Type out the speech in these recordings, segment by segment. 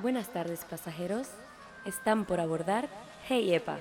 Buenas tardes pasajeros, están por abordar Hey Epa.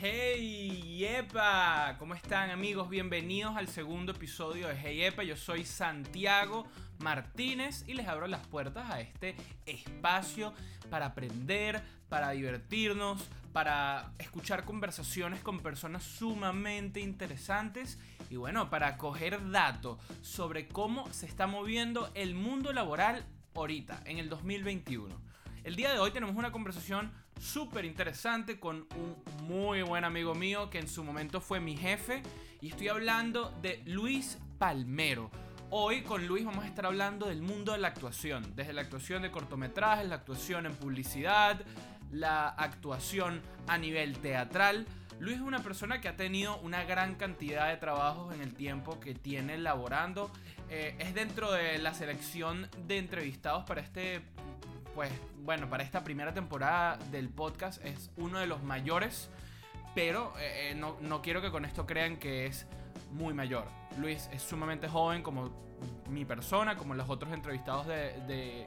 Hey Epa, ¿cómo están amigos? Bienvenidos al segundo episodio de Hey Epa. Yo soy Santiago Martínez y les abro las puertas a este espacio para aprender, para divertirnos, para escuchar conversaciones con personas sumamente interesantes y bueno, para coger datos sobre cómo se está moviendo el mundo laboral ahorita, en el 2021. El día de hoy tenemos una conversación súper interesante con un muy buen amigo mío que en su momento fue mi jefe y estoy hablando de Luis Palmero. Hoy con Luis vamos a estar hablando del mundo de la actuación, desde la actuación de cortometrajes, la actuación en publicidad, la actuación a nivel teatral. Luis es una persona que ha tenido una gran cantidad de trabajos en el tiempo que tiene elaborando. Eh, es dentro de la selección de entrevistados para este, pues bueno, para esta primera temporada del podcast. Es uno de los mayores, pero eh, eh, no, no quiero que con esto crean que es muy mayor. Luis es sumamente joven como mi persona, como los otros entrevistados del,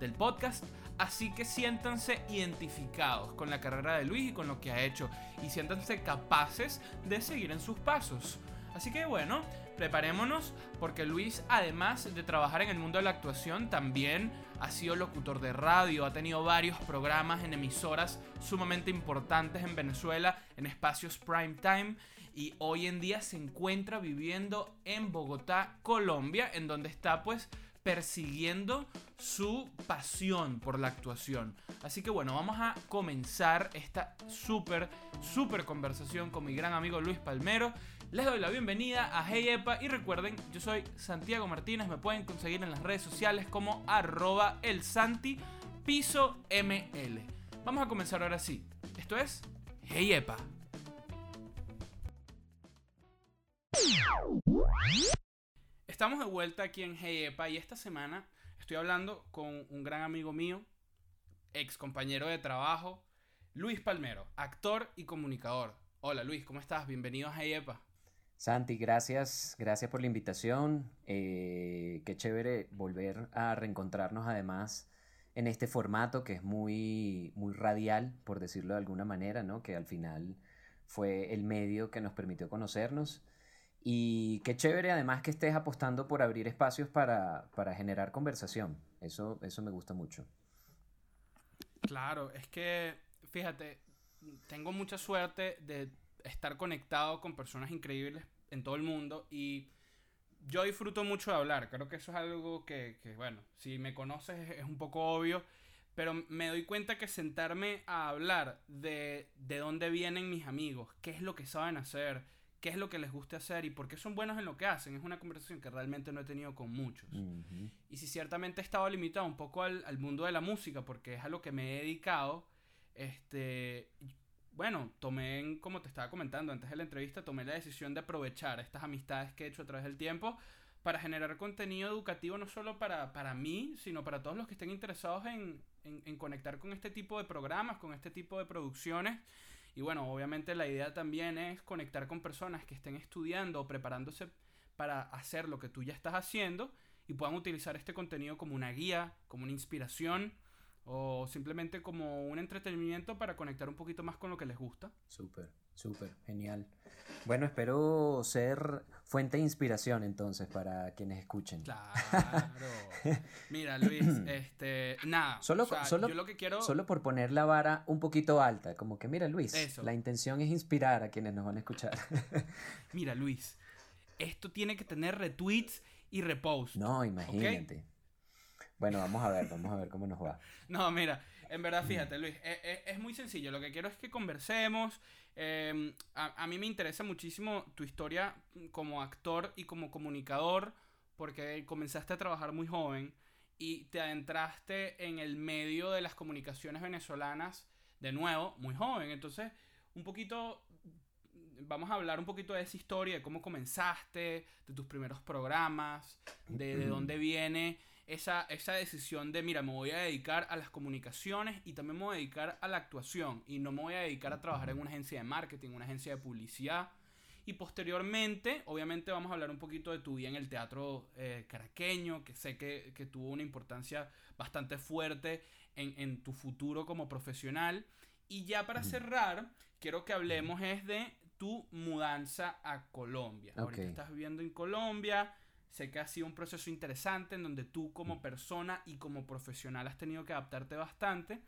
del podcast. Así que siéntanse identificados con la carrera de Luis y con lo que ha hecho. Y siéntanse capaces de seguir en sus pasos. Así que bueno, preparémonos porque Luis, además de trabajar en el mundo de la actuación, también ha sido locutor de radio, ha tenido varios programas en emisoras sumamente importantes en Venezuela, en espacios prime time, y hoy en día se encuentra viviendo en Bogotá, Colombia, en donde está pues persiguiendo su pasión por la actuación. Así que bueno, vamos a comenzar esta súper, súper conversación con mi gran amigo Luis Palmero. Les doy la bienvenida a Hey Epa y recuerden, yo soy Santiago Martínez, me pueden conseguir en las redes sociales como arroba el Santi piso ML. Vamos a comenzar ahora sí. Esto es Hey Epa. Estamos de vuelta aquí en Hey Epa y esta semana estoy hablando con un gran amigo mío, ex compañero de trabajo, Luis Palmero, actor y comunicador. Hola Luis, ¿cómo estás? Bienvenido a Hey Epa. Santi, gracias, gracias por la invitación. Eh, qué chévere volver a reencontrarnos además en este formato que es muy, muy radial, por decirlo de alguna manera, ¿no? Que al final fue el medio que nos permitió conocernos. Y qué chévere además que estés apostando por abrir espacios para, para generar conversación. Eso, eso me gusta mucho. Claro, es que, fíjate, tengo mucha suerte de estar conectado con personas increíbles en todo el mundo y yo disfruto mucho de hablar. Creo que eso es algo que, que bueno, si me conoces es un poco obvio, pero me doy cuenta que sentarme a hablar de, de dónde vienen mis amigos, qué es lo que saben hacer, qué es lo que les gusta hacer y por qué son buenos en lo que hacen. Es una conversación que realmente no he tenido con muchos. Y si ciertamente he estado limitado un poco al, al, mundo de la música, porque es a lo que me he dedicado, este, bueno, tomé, como te estaba comentando antes de la entrevista, tomé la decisión de aprovechar estas amistades que he hecho a través del tiempo para generar contenido educativo no solo para, para mí, sino para todos los que estén interesados en, en, en conectar con este tipo de programas, con este tipo de producciones y bueno, obviamente la idea también es conectar con personas que estén estudiando o preparándose para hacer lo que tú ya estás haciendo y puedan utilizar este contenido como una guía, como una inspiración o simplemente como un entretenimiento para conectar un poquito más con lo que les gusta. Súper, súper, genial. Bueno, espero ser fuente de inspiración entonces para quienes escuchen. Claro. Mira, Luis, este, nada. Solo, solo, yo lo que quiero... solo por poner la vara un poquito alta, como que mira, Luis, la intención es inspirar a quienes nos van a escuchar. mira, Luis, esto tiene que tener retweets y reposts. No, imagínate. Bueno, vamos a ver, vamos a ver cómo nos va. No, mira, en verdad, fíjate, Luis, es, es, es muy sencillo. Lo que quiero es que conversemos. Eh, a, a, mí me interesa muchísimo tu historia como actor y como comunicador, porque comenzaste a trabajar muy joven y te adentraste en el medio de las comunicaciones venezolanas de nuevo, muy joven. Entonces, un poquito, vamos a hablar un poquito de esa historia, de cómo comenzaste, de tus primeros programas, de, de dónde viene esa, esa decisión de, mira, me voy a dedicar a las comunicaciones y también me voy a dedicar a la actuación y no me voy a dedicar a trabajar en una agencia de marketing, una agencia de publicidad. Y posteriormente, obviamente vamos a hablar un poquito de tu vida en el teatro eh, caraqueño, que sé que, que, tuvo una importancia bastante fuerte en, en, tu futuro como profesional. Y ya para cerrar, quiero que hablemos es de tu mudanza a Colombia. Ahorita estás viviendo en Colombia. Sé que ha sido un proceso interesante en donde tú como persona y como profesional has tenido que adaptarte bastante.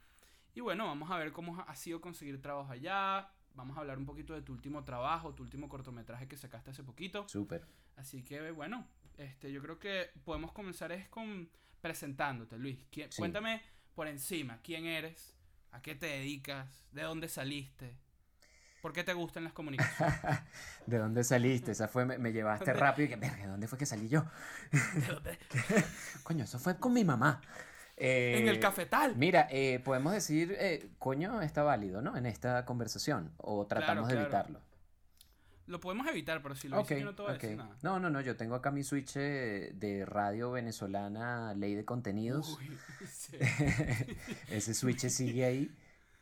Y bueno, vamos a ver cómo ha sido conseguir trabajo allá, vamos a hablar un poquito de tu último trabajo, tu último cortometraje que sacaste hace poquito. Súper. Así que bueno, este, yo creo que podemos comenzar es con presentándote, Luis. Cuéntame por encima, ¿quién eres? ¿A qué te dedicas? ¿De dónde saliste? ¿Por qué te gustan las comunicaciones? ¿De dónde saliste? Esa fue, me, llevaste rápido y que, verga, ¿dónde fue que salí yo? ¿De dónde? Coño, eso fue con mi mamá en el eh, cafetal. Mira, eh, podemos decir, eh, coño, está válido, ¿no? En esta conversación. O tratamos de evitarlo. Lo podemos evitar, pero si lo okay, no te voy a decir nada. No, no, no, yo tengo acá mi switch de radio venezolana, ley de contenidos. Ese switch sigue ahí.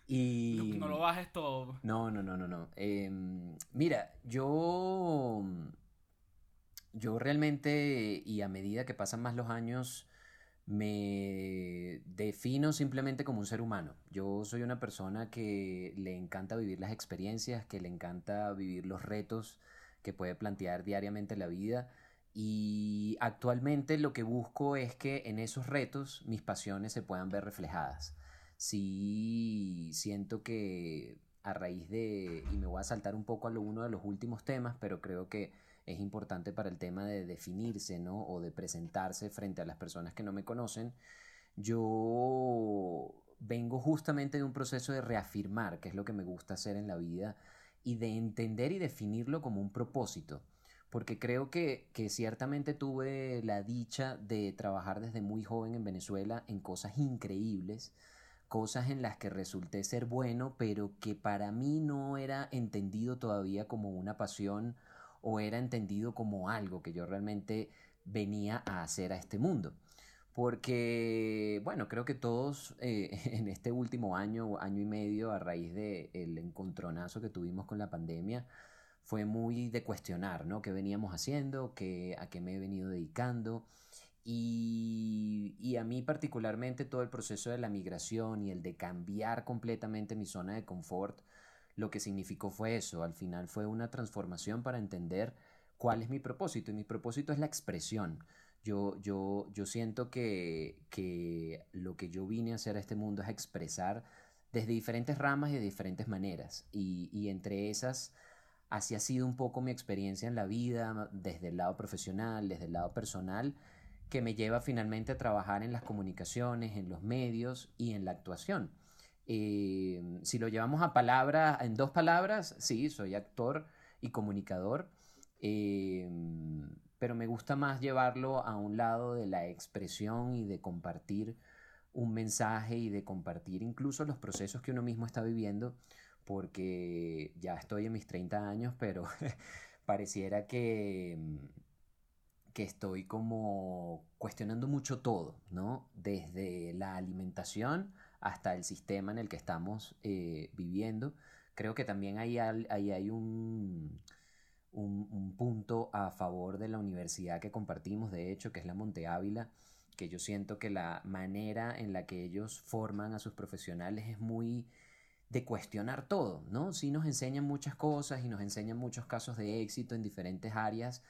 Y... No, lo bajes todo. No, no, no, no, no. Em, mira, yo... Yo realmente, y a medida que pasan más los años, me defino simplemente como un ser humano. Yo soy una persona que le encanta vivir las experiencias, que le encanta vivir los retos que puede plantear diariamente la vida y actualmente lo que busco es que en esos retos mis pasiones se puedan ver reflejadas. Sí siento que a raíz de, y me voy a saltar un poco a lo uno de los últimos temas, pero creo que es importante para el tema de definirse, ¿no? O de presentarse frente a las personas que no me conocen. Yo vengo justamente de un proceso de reafirmar qué es lo que me gusta hacer en la vida y de entender y definirlo como un propósito. Porque creo que, que ciertamente tuve la dicha de trabajar desde muy joven en Venezuela en cosas increíbles, cosas en las que resulté ser bueno, pero que para mí no era entendido todavía como una pasión o era entendido como algo que yo realmente venía a hacer a este mundo. Porque, bueno, creo que todos eh, en este último año, año y medio, a raíz del el encontronazo que tuvimos con la pandemia, fue muy de cuestionar, ¿no? ¿Qué veníamos haciendo? ¿Qué, ¿A qué me he venido dedicando? Y, y, a mí particularmente todo el proceso de la migración y el de cambiar completamente mi zona de confort lo que significó fue eso, al final fue una transformación para entender cuál es mi propósito y mi propósito es la expresión. Yo, yo, yo siento que, que lo que yo vine a hacer a este mundo es expresar desde diferentes ramas y de diferentes maneras y, y entre esas así ha sido un poco mi experiencia en la vida, desde el lado profesional, desde el lado personal, que me lleva finalmente a trabajar en las comunicaciones, en los medios y en la actuación. Eh, si lo llevamos a palabras, en dos palabras, sí, soy actor y comunicador, eh, pero me gusta más llevarlo a un lado de la expresión y de compartir un mensaje y de compartir incluso los procesos que uno mismo está viviendo, porque ya estoy en mis 30 años, pero pareciera que, que estoy como cuestionando mucho todo, ¿no? Desde la alimentación, hasta el sistema en el que estamos eh, viviendo. Creo que también ahí hay, hay un, un, punto a favor de la universidad que compartimos, de hecho, que es la Monte Ávila, que yo siento que la manera en la que ellos forman a sus profesionales es muy de cuestionar todo, ¿no? Sí nos enseñan muchas cosas y nos enseñan muchos casos de éxito en diferentes áreas,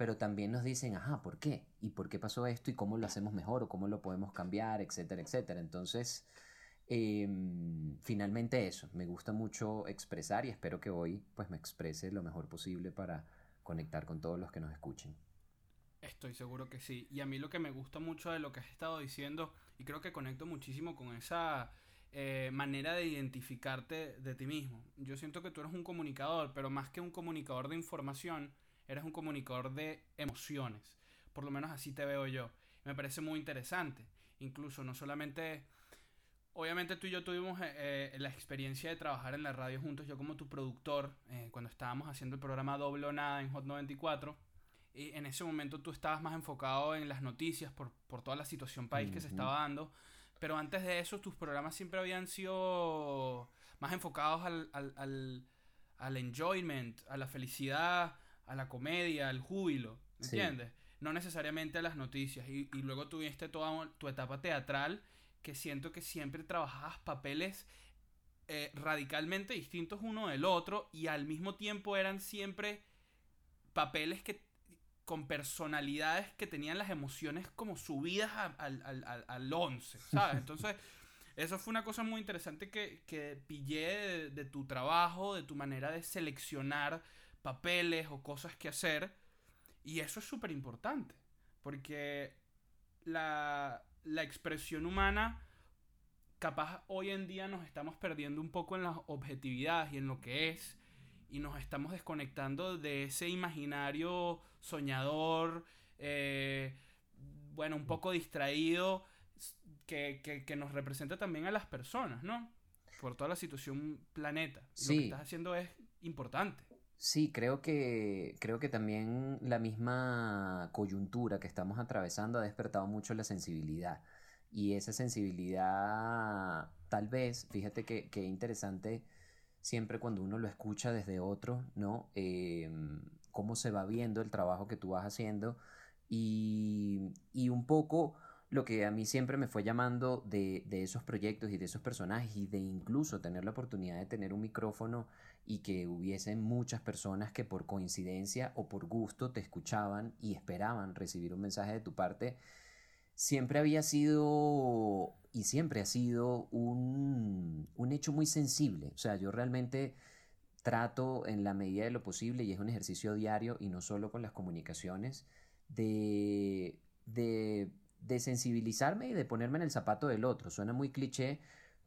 pero también nos dicen, ajá, ¿por qué? ¿Y por qué pasó esto? ¿Y cómo lo hacemos mejor? ¿O cómo lo podemos cambiar? Etcétera, etcétera. Entonces, Em, finalmente eso, me gusta mucho expresar y espero que hoy pues me exprese lo mejor posible para conectar con todos los que nos escuchen. Estoy seguro que sí. Y a mí lo que me gusta mucho de lo que has estado diciendo, y creo que conecto muchísimo con esa eh, manera de identificarte de ti mismo. Yo siento que tú eres un comunicador, pero más que un comunicador de información, eres un comunicador de emociones. Por lo menos así te veo yo. Me parece muy interesante. Incluso no solamente obviamente tú y yo tuvimos eh, eh, la experiencia de trabajar en la radio juntos, yo como tu productor, eh, cuando estábamos haciendo el programa Doble o Nada en Hot 94. Y en ese momento tú estabas más enfocado en las noticias por, por toda la situación país que se estaba dando. Pero antes de eso tus programas siempre habían sido más enfocados al, al, al enjoyment, a la felicidad, a la comedia, al júbilo, ¿me entiendes? No necesariamente a las noticias. Y, y luego tuviste toda tu etapa teatral que siento que siempre trabajabas papeles eh, radicalmente distintos uno del otro y al mismo tiempo eran siempre papeles que con personalidades que tenían las emociones como subidas al, al, al, once, ¿sabes? Entonces, eso fue una cosa muy interesante que, que pillé de, tu trabajo, de tu manera de seleccionar papeles o cosas que hacer. Y eso es súper importante, porque la, la expresión humana, capaz hoy en día nos estamos perdiendo un poco en la objetividad y en lo que es, y nos estamos desconectando de ese imaginario soñador, eh, bueno, un poco distraído, que, que, nos representa también a las personas, ¿no? Por toda la situación planeta. Lo que estás haciendo es importante. Sí, creo que, creo que también la misma coyuntura que estamos atravesando ha despertado mucho la sensibilidad. Y esa sensibilidad, tal vez, fíjate que, que interesante siempre cuando uno lo escucha desde otro, ¿no? Em, cómo se va viendo el trabajo que tú vas haciendo y, y un poco lo que a mí siempre me fue llamando de, de, esos proyectos y de esos personajes y de incluso tener la oportunidad de tener un micrófono y que hubiesen muchas personas que por coincidencia o por gusto te escuchaban y esperaban recibir un mensaje de tu parte, siempre había sido y siempre ha sido un, un hecho muy sensible. O sea, yo realmente trato en la medida de lo posible, y es un ejercicio diario y no solo con las comunicaciones, de, de, de sensibilizarme y de ponerme en el zapato del otro. Suena muy cliché,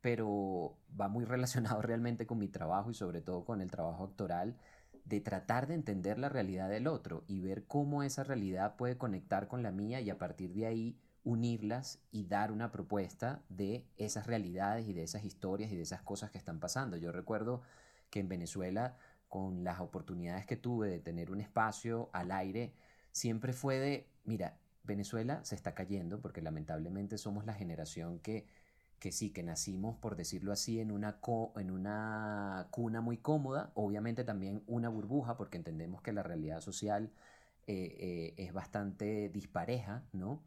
pero va muy relacionado realmente con mi trabajo y sobre todo con el trabajo actoral, de tratar de entender la realidad del otro y ver cómo esa realidad puede conectar con la mía y a partir de ahí unirlas y dar una propuesta de esas realidades y de esas historias y de esas cosas que están pasando. Yo recuerdo que en Venezuela, con las oportunidades que tuve de tener un espacio al aire, siempre fue de, mira, Venezuela se está cayendo porque lamentablemente somos la generación que que sí, que nacimos, por decirlo así, en una, en una cuna muy cómoda, obviamente también una burbuja, porque entendemos que la realidad social eh, eh, es bastante dispareja, ¿no?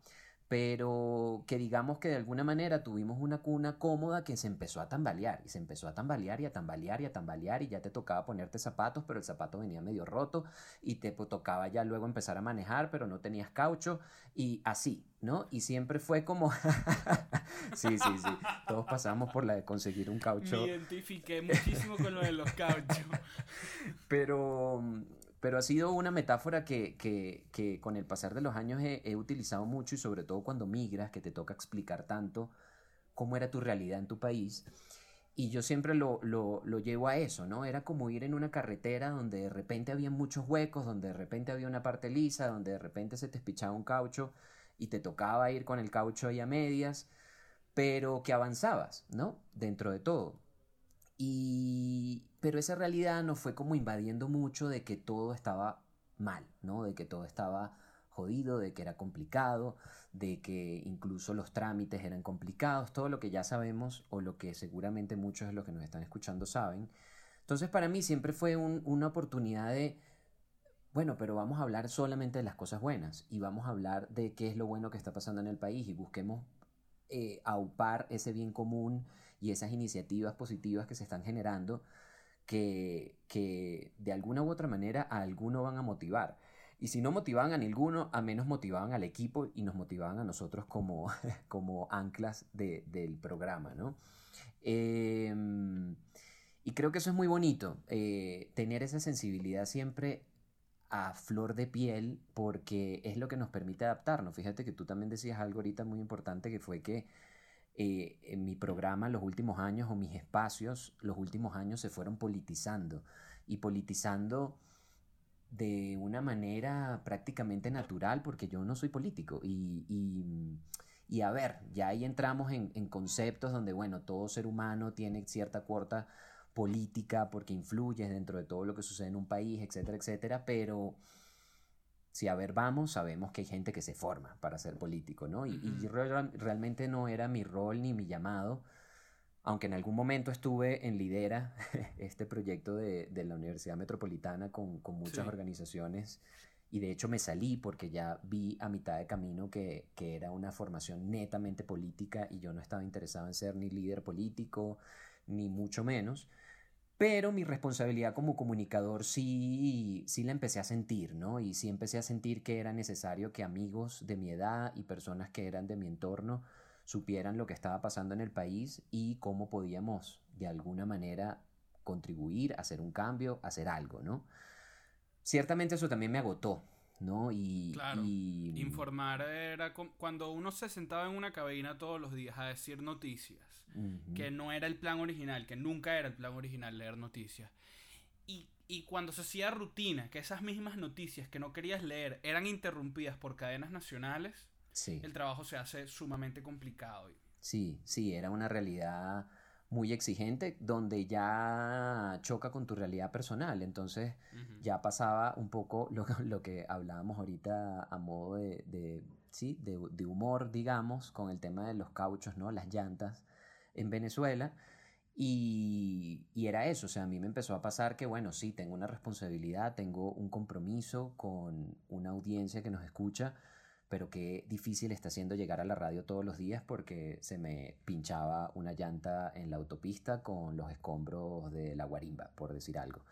Pero que digamos que de alguna manera tuvimos una cuna cómoda que se empezó a tambalear y se empezó a tambalear y a tambalear y a tambalear y ya te tocaba ponerte zapatos, pero el zapato venía medio roto y te tocaba ya luego empezar a manejar, pero no tenías caucho y así, ¿no? Y siempre fue como Sí, sí, sí. Todos pasamos por la de conseguir un caucho. Me identifiqué muchísimo con lo de los cauchos. pero pero ha sido una metáfora que, que, con el pasar de los años he, he, utilizado mucho y sobre todo cuando migras, que te toca explicar tanto cómo era tu realidad en tu país. Y yo siempre lo, lo, lo, llevo a eso, ¿no? Era como ir en una carretera donde de repente había muchos huecos, donde de repente había una parte lisa, donde de repente se te espichaba un caucho y te tocaba ir con el caucho ahí a medias, pero que avanzabas, ¿no? Dentro de todo. Y, pero esa realidad nos fue como invadiendo mucho de que todo estaba mal, ¿no? De que todo estaba jodido, de que era complicado, de que incluso los trámites eran complicados, todo lo que ya sabemos o lo que seguramente muchos de los que nos están escuchando saben. Entonces para mí siempre fue una oportunidad de, bueno, pero vamos a hablar solamente de las cosas buenas y vamos a hablar de qué es lo bueno que está pasando en el país y busquemos eh, aupar ese bien común y esas iniciativas positivas que se están generando que, que de alguna u otra manera a alguno van a motivar. Y si no motivaban a ninguno, a menos motivaban al equipo y nos motivaban a nosotros como, como anclas de, del programa, ¿no? Em, y creo que eso es muy bonito, eh, tener esa sensibilidad siempre a flor de piel porque es lo que nos permite adaptarnos. Fíjate que tú también decías algo ahorita muy importante que fue que eh, en mi programa los últimos años o mis espacios los últimos años se fueron politizando y politizando de una manera prácticamente natural porque yo no soy político y, y, y a ver, ya ahí entramos en, en, conceptos donde bueno, todo ser humano tiene cierta cuota política porque influye dentro de todo lo que sucede en un país, etcétera, etcétera, pero si a ver vamos, sabemos que hay gente que se forma para ser político, ¿no? Y, realmente no era mi rol ni mi llamado, aunque en algún momento estuve en Lidera, este proyecto de, de la Universidad Metropolitana con, con muchas Sí. organizaciones, y de hecho me salí porque ya vi a mitad de camino que, que era una formación netamente política y yo no estaba interesado en ser ni líder político, ni mucho menos. Pero mi responsabilidad como comunicador sí, sí la empecé a sentir, ¿no? Y sí empecé a sentir que era necesario que amigos de mi edad y personas que eran de mi entorno supieran lo que estaba pasando en el país y cómo podíamos de alguna manera contribuir, hacer un cambio, hacer algo, ¿no? Ciertamente eso también me agotó, ¿no? Y, Claro, y- Informar era cuando uno se sentaba en una cabina todos los días a decir noticias, que no era el plan original, que nunca era el plan original leer noticias. Y, y cuando se hacía rutina, que esas mismas noticias que no querías leer eran interrumpidas por cadenas nacionales, Sí. el trabajo se hace sumamente complicado. Sí, sí, era una realidad muy exigente donde ya choca con tu realidad personal. Entonces ya pasaba un poco lo, lo que hablábamos ahorita a modo de, de, sí, de, de humor, digamos, con el tema de los cauchos, ¿no? Las llantas en Venezuela. Y, y era eso, o sea, a mí me empezó a pasar que, bueno, sí, tengo una responsabilidad, tengo un compromiso con una audiencia que nos escucha, pero qué difícil está haciendo llegar a la radio todos los días porque se me pinchaba una llanta en la autopista con los escombros de la guarimba, por decir algo.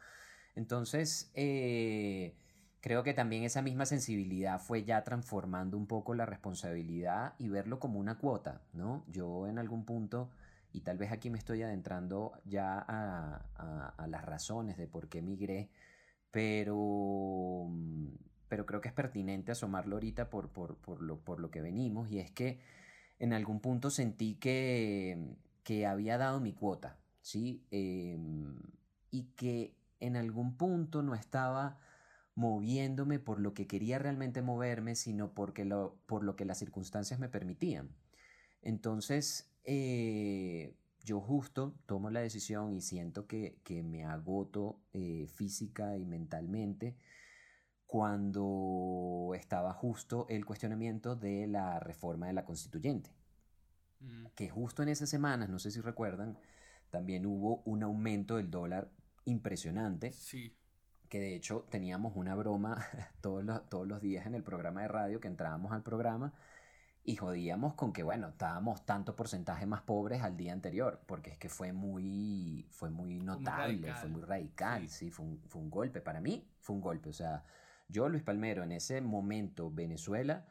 Entonces, eh, creo que también esa misma sensibilidad fue ya transformando un poco la responsabilidad y verlo como una cuota, ¿no? Yo en algún punto, y tal vez aquí me estoy adentrando ya a, a- a las razones de por qué migré, pero, pero creo que es pertinente asomarlo ahorita por, por, por lo, por lo que venimos, y es que en algún punto sentí que, que había dado mi cuota, ¿sí? Em, y que en algún punto no estaba moviéndome por lo que quería realmente moverme, sino porque lo, por lo que las circunstancias me permitían. Entonces, eh, yo justo tomo la decisión y siento que, que me agoto eh, física y mentalmente cuando estaba justo el cuestionamiento de la reforma de la constituyente Mm. que justo en esas semanas, no sé si recuerdan, también hubo un aumento del dólar impresionante, Sí, que de hecho teníamos una broma todos los, todos los días en el programa de radio, que entrábamos al programa y jodíamos con que, bueno, estábamos tanto porcentaje más pobres al día anterior, porque es que fue muy, fue muy notable, radical. fue muy radical, Sí. sí, fue, un, fue un golpe, para mí fue un golpe, o sea, yo, Luis Palmero, en ese momento, Venezuela,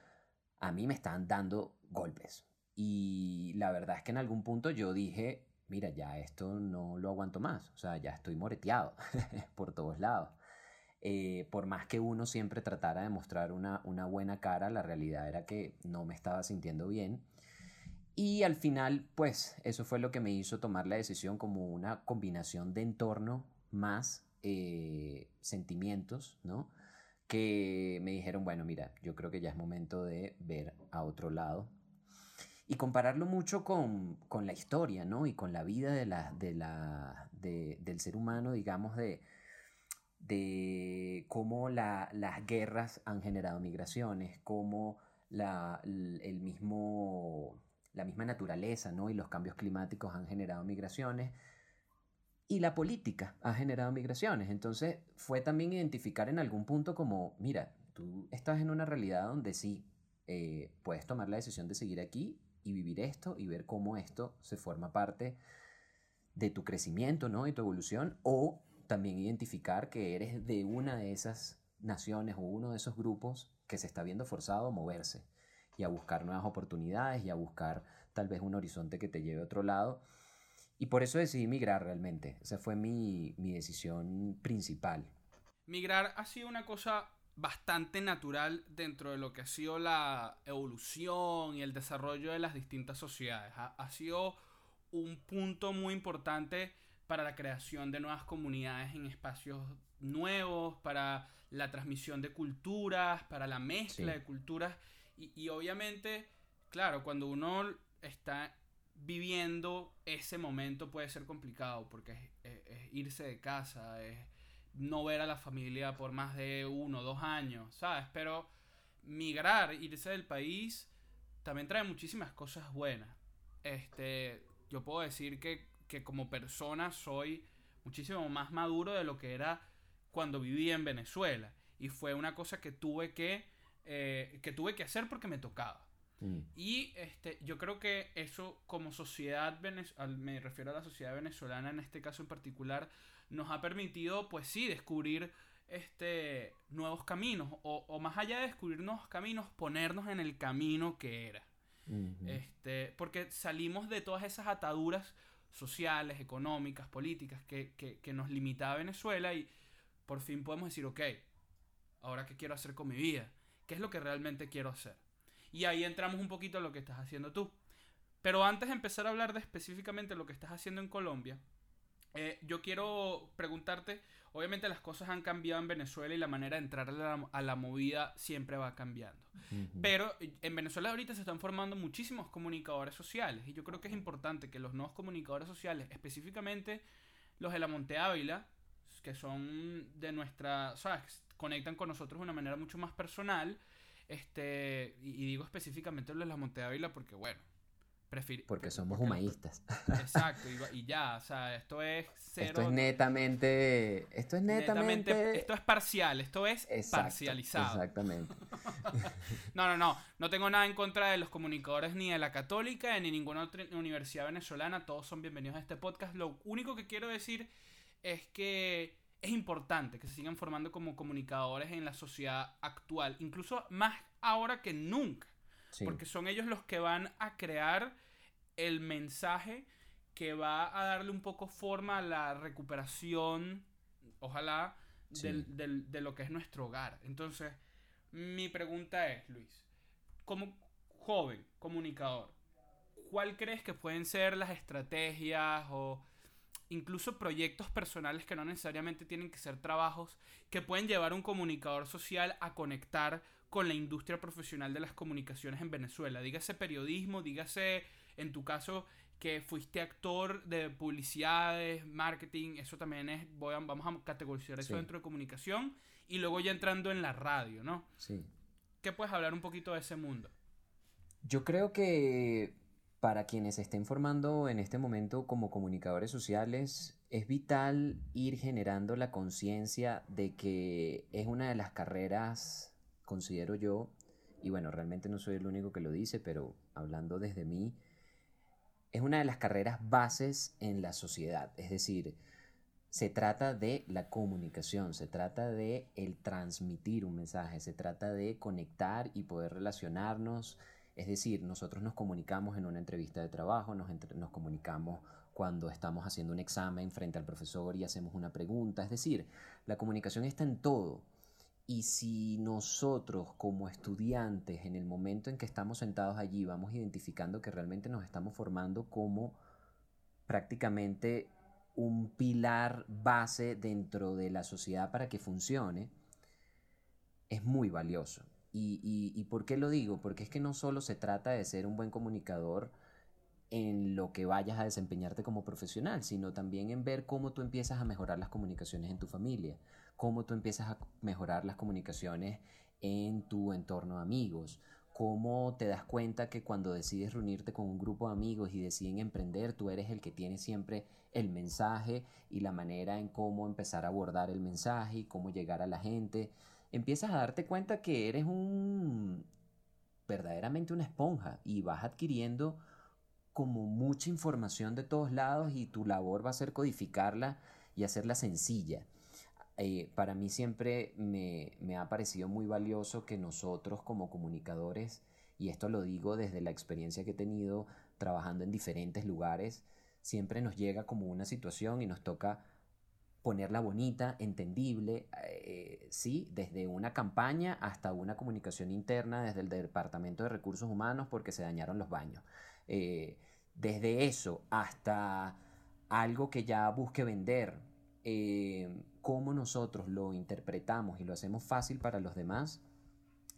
a mí me estaban dando golpes. Y la verdad es que en algún punto yo dije, mira, ya esto no lo aguanto más, o sea, ya estoy moreteado por todos lados. Eh, por más que uno siempre tratara de mostrar una, una buena cara, la realidad era que no me estaba sintiendo bien. Y al final, pues, eso fue lo que me hizo tomar la decisión como una combinación de entorno más eh, sentimientos, ¿no? Que me dijeron, bueno, mira, yo creo que ya es momento de ver a otro lado. Y compararlo mucho con, con la historia, ¿no? Y con la vida de la, de la, de- del ser humano, digamos, de, de cómo la- las guerras han generado migraciones, cómo la, el mismo, la misma naturaleza ¿no? y los cambios climáticos han generado migraciones y la política ha generado migraciones. Entonces fue también identificar en algún punto como, mira, tú estás en una realidad donde sí eh, puedes tomar la decisión de seguir aquí y vivir esto y ver cómo esto se forma parte de tu crecimiento, ¿no? Y tu evolución, o también identificar que eres de una de esas naciones o uno de esos grupos que se está viendo forzado a moverse y a buscar nuevas oportunidades y a buscar tal vez un horizonte que te lleve a otro lado. Y por eso decidí migrar realmente. Esa fue mi, mi decisión principal. Migrar ha sido una cosa bastante natural dentro de lo que ha sido la evolución y el desarrollo de las distintas sociedades. Ha, ha sido un punto muy importante para la creación de nuevas comunidades en espacios nuevos, para la transmisión de culturas, para la mezcla Sí. de culturas. Y, y obviamente, claro, cuando uno está viviendo ese momento puede ser complicado porque es, irse de casa, es no ver a la familia por más de uno o dos años, ¿sabes? Pero migrar, irse del país, también trae muchísimas cosas buenas. Este, yo puedo decir que que como persona soy muchísimo más maduro de lo que era cuando vivía en Venezuela. Y fue una cosa que tuve que, eh, que, tuve que hacer porque me tocaba. Mm. Y este, yo creo que eso como sociedad, me refiero a la sociedad venezolana en este caso en particular, nos ha permitido, pues sí, descubrir este, nuevos caminos. O, o más allá de descubrir nuevos caminos, ponernos en el camino que era. este, porque salimos de todas esas ataduras sociales, económicas, políticas que, que, que nos limitaba Venezuela y por fin podemos decir, ok, ahora qué quiero hacer con mi vida, qué es lo que realmente quiero hacer. Y ahí entramos un poquito a lo que estás haciendo tú. Pero antes de empezar a hablar de específicamente lo que estás haciendo en Colombia, eh, yo quiero preguntarte, obviamente las cosas han cambiado en Venezuela y la manera de entrar a la, movida siempre va cambiando. Pero en Venezuela ahorita se están formando muchísimos comunicadores sociales y yo creo que es importante que los nuevos comunicadores sociales, específicamente los de la Monte Ávila, que son de nuestra, ¿sabes? Conectan con nosotros de una manera mucho más personal. Este, y, digo específicamente los de la Monte Ávila porque, bueno, prefiero. Porque somos humanistas. Exacto, y, ya, o sea, esto es cero. Esto es netamente. Esto es netamente. esto es parcial, esto es parcializado. Exactamente. no, no, no. No tengo nada en contra de los comunicadores ni de la Católica ni ninguna otra universidad venezolana. Todos son bienvenidos a este podcast. Lo único que quiero decir es que es importante que se sigan formando como comunicadores en la sociedad actual, incluso más ahora que nunca, porque son ellos los que van a crear el mensaje que va a darle un poco forma a la recuperación, ojalá, de lo que es nuestro hogar. Entonces, mi pregunta es, Luis, como joven comunicador, ¿cuál crees que pueden ser las estrategias o incluso proyectos personales que no necesariamente tienen que ser trabajos, que pueden llevar a un comunicador social a conectar con la industria profesional de las comunicaciones en Venezuela. Dígase periodismo, dígase en tu caso que fuiste actor de publicidades, marketing, eso también es, voy vamos a categorizar eso dentro de comunicación y luego ya entrando en la radio, ¿no? Sí. ¿Qué puedes hablar un poquito de ese mundo? Yo creo que para quienes se estén formando en este momento como comunicadores sociales, es vital ir generando la conciencia de que es una de las carreras, considero yo, y bueno, realmente no soy el único que lo dice, pero hablando desde mí, es una de las carreras bases en la sociedad. Es decir, se trata de la comunicación, se trata de el transmitir un mensaje, se trata de conectar y poder relacionarnos es decir, nosotros nos comunicamos en una entrevista de trabajo, nos, comunicamos cuando estamos haciendo un examen frente al profesor y hacemos una pregunta. Es decir, la comunicación está en todo. Y si nosotros como estudiantes en el momento en que estamos sentados allí vamos identificando que realmente nos estamos formando como prácticamente un pilar base dentro de la sociedad para que funcione, es muy valioso. Y, y, por qué lo digo? Porque es que no solo se trata de ser un buen comunicador en lo que vayas a desempeñarte como profesional, sino también en ver cómo tú empiezas a mejorar las comunicaciones en tu familia, cómo tú empiezas a mejorar las comunicaciones en tu entorno de amigos, cómo te das cuenta que cuando decides reunirte con un grupo de amigos y deciden emprender, tú eres el que tiene siempre el mensaje y la manera en cómo empezar a abordar el mensaje y cómo llegar a la gente empiezas a darte cuenta que eres un verdaderamente una esponja y vas adquiriendo como mucha información de todos lados y tu labor va a ser codificarla y hacerla sencilla. Eh, para mí siempre me, me, ha parecido muy valioso que nosotros como comunicadores, y esto lo digo desde la experiencia que he tenido trabajando en diferentes lugares, siempre nos llega como una situación y nos toca ponerla bonita, entendible, eh, sí, desde una campaña hasta una comunicación interna desde el Departamento de Recursos Humanos porque se dañaron los baños. Eh, desde eso hasta algo que ya busque vender, eh, cómo nosotros lo interpretamos y lo hacemos fácil para los demás,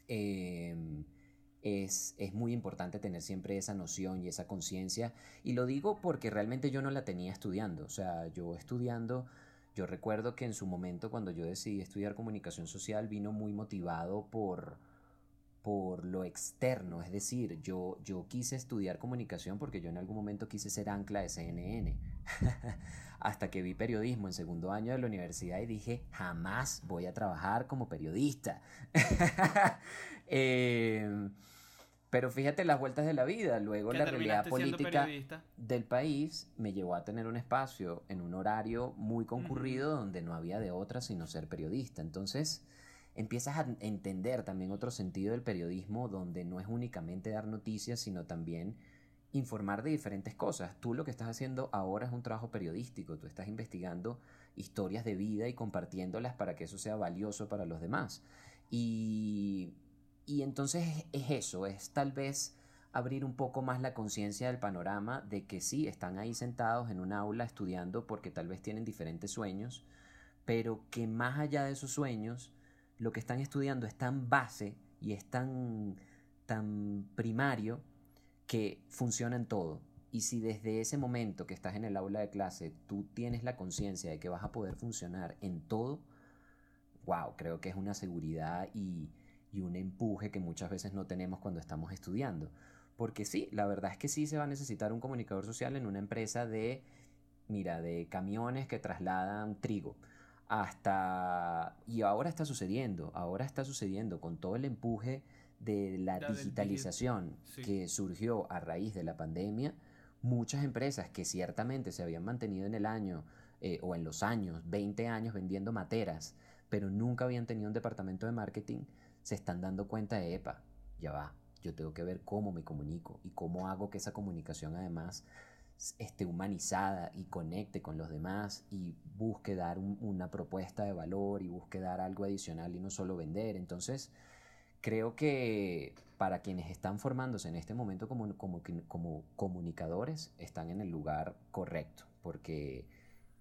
es, es, muy importante tener siempre esa noción y esa conciencia. Y lo digo porque realmente yo no la tenía estudiando. O sea, yo estudiando yo recuerdo que en su momento cuando yo decidí estudiar comunicación social vino muy motivado por, por lo externo, es decir, yo, yo quise estudiar comunicación porque yo en algún momento quise ser ancla de CNN, hasta que vi periodismo en segundo año de la universidad y dije, jamás voy a trabajar como periodista. Em, pero fíjate las vueltas de la vida, luego la realidad política del país me llevó a tener un espacio en un horario muy concurrido donde no había de otra sino ser periodista. Entonces, empiezas a entender también otro sentido del periodismo donde no es únicamente dar noticias, sino también informar de diferentes cosas. Tú lo que estás haciendo ahora es un trabajo periodístico, tú estás investigando historias de vida y compartiéndolas para que eso sea valioso para los demás. Y, y entonces es eso, es tal vez abrir un poco más la conciencia del panorama de que sí, están ahí sentados en un aula estudiando porque tal vez tienen diferentes sueños, pero que más allá de esos sueños, lo que están estudiando es tan base y es tan, tan primario que funciona en todo. Y si desde ese momento que estás en el aula de clase tú tienes la conciencia de que vas a poder funcionar en todo, wow, creo que es una seguridad y, y un empuje que muchas veces no tenemos cuando estamos estudiando. Porque sí, la verdad es que sí se va a necesitar un comunicador social en una empresa de, mira, de camiones que trasladan trigo. Hasta... Y ahora está sucediendo, ahora está sucediendo con todo el empuje de la, digitalización que surgió a raíz de la pandemia, muchas empresas que ciertamente se habían mantenido en el año eh, o en los años, 20 años vendiendo materas, pero nunca habían tenido un departamento de marketing, se están dando cuenta de, epa, ya va, yo tengo que ver cómo me comunico y cómo hago que esa comunicación además esté humanizada y conecte con los demás y busque dar una propuesta de valor y busque dar algo adicional y no solo vender. Entonces, creo que para quienes están formándose en este momento como, como, como comunicadores, están en el lugar correcto, porque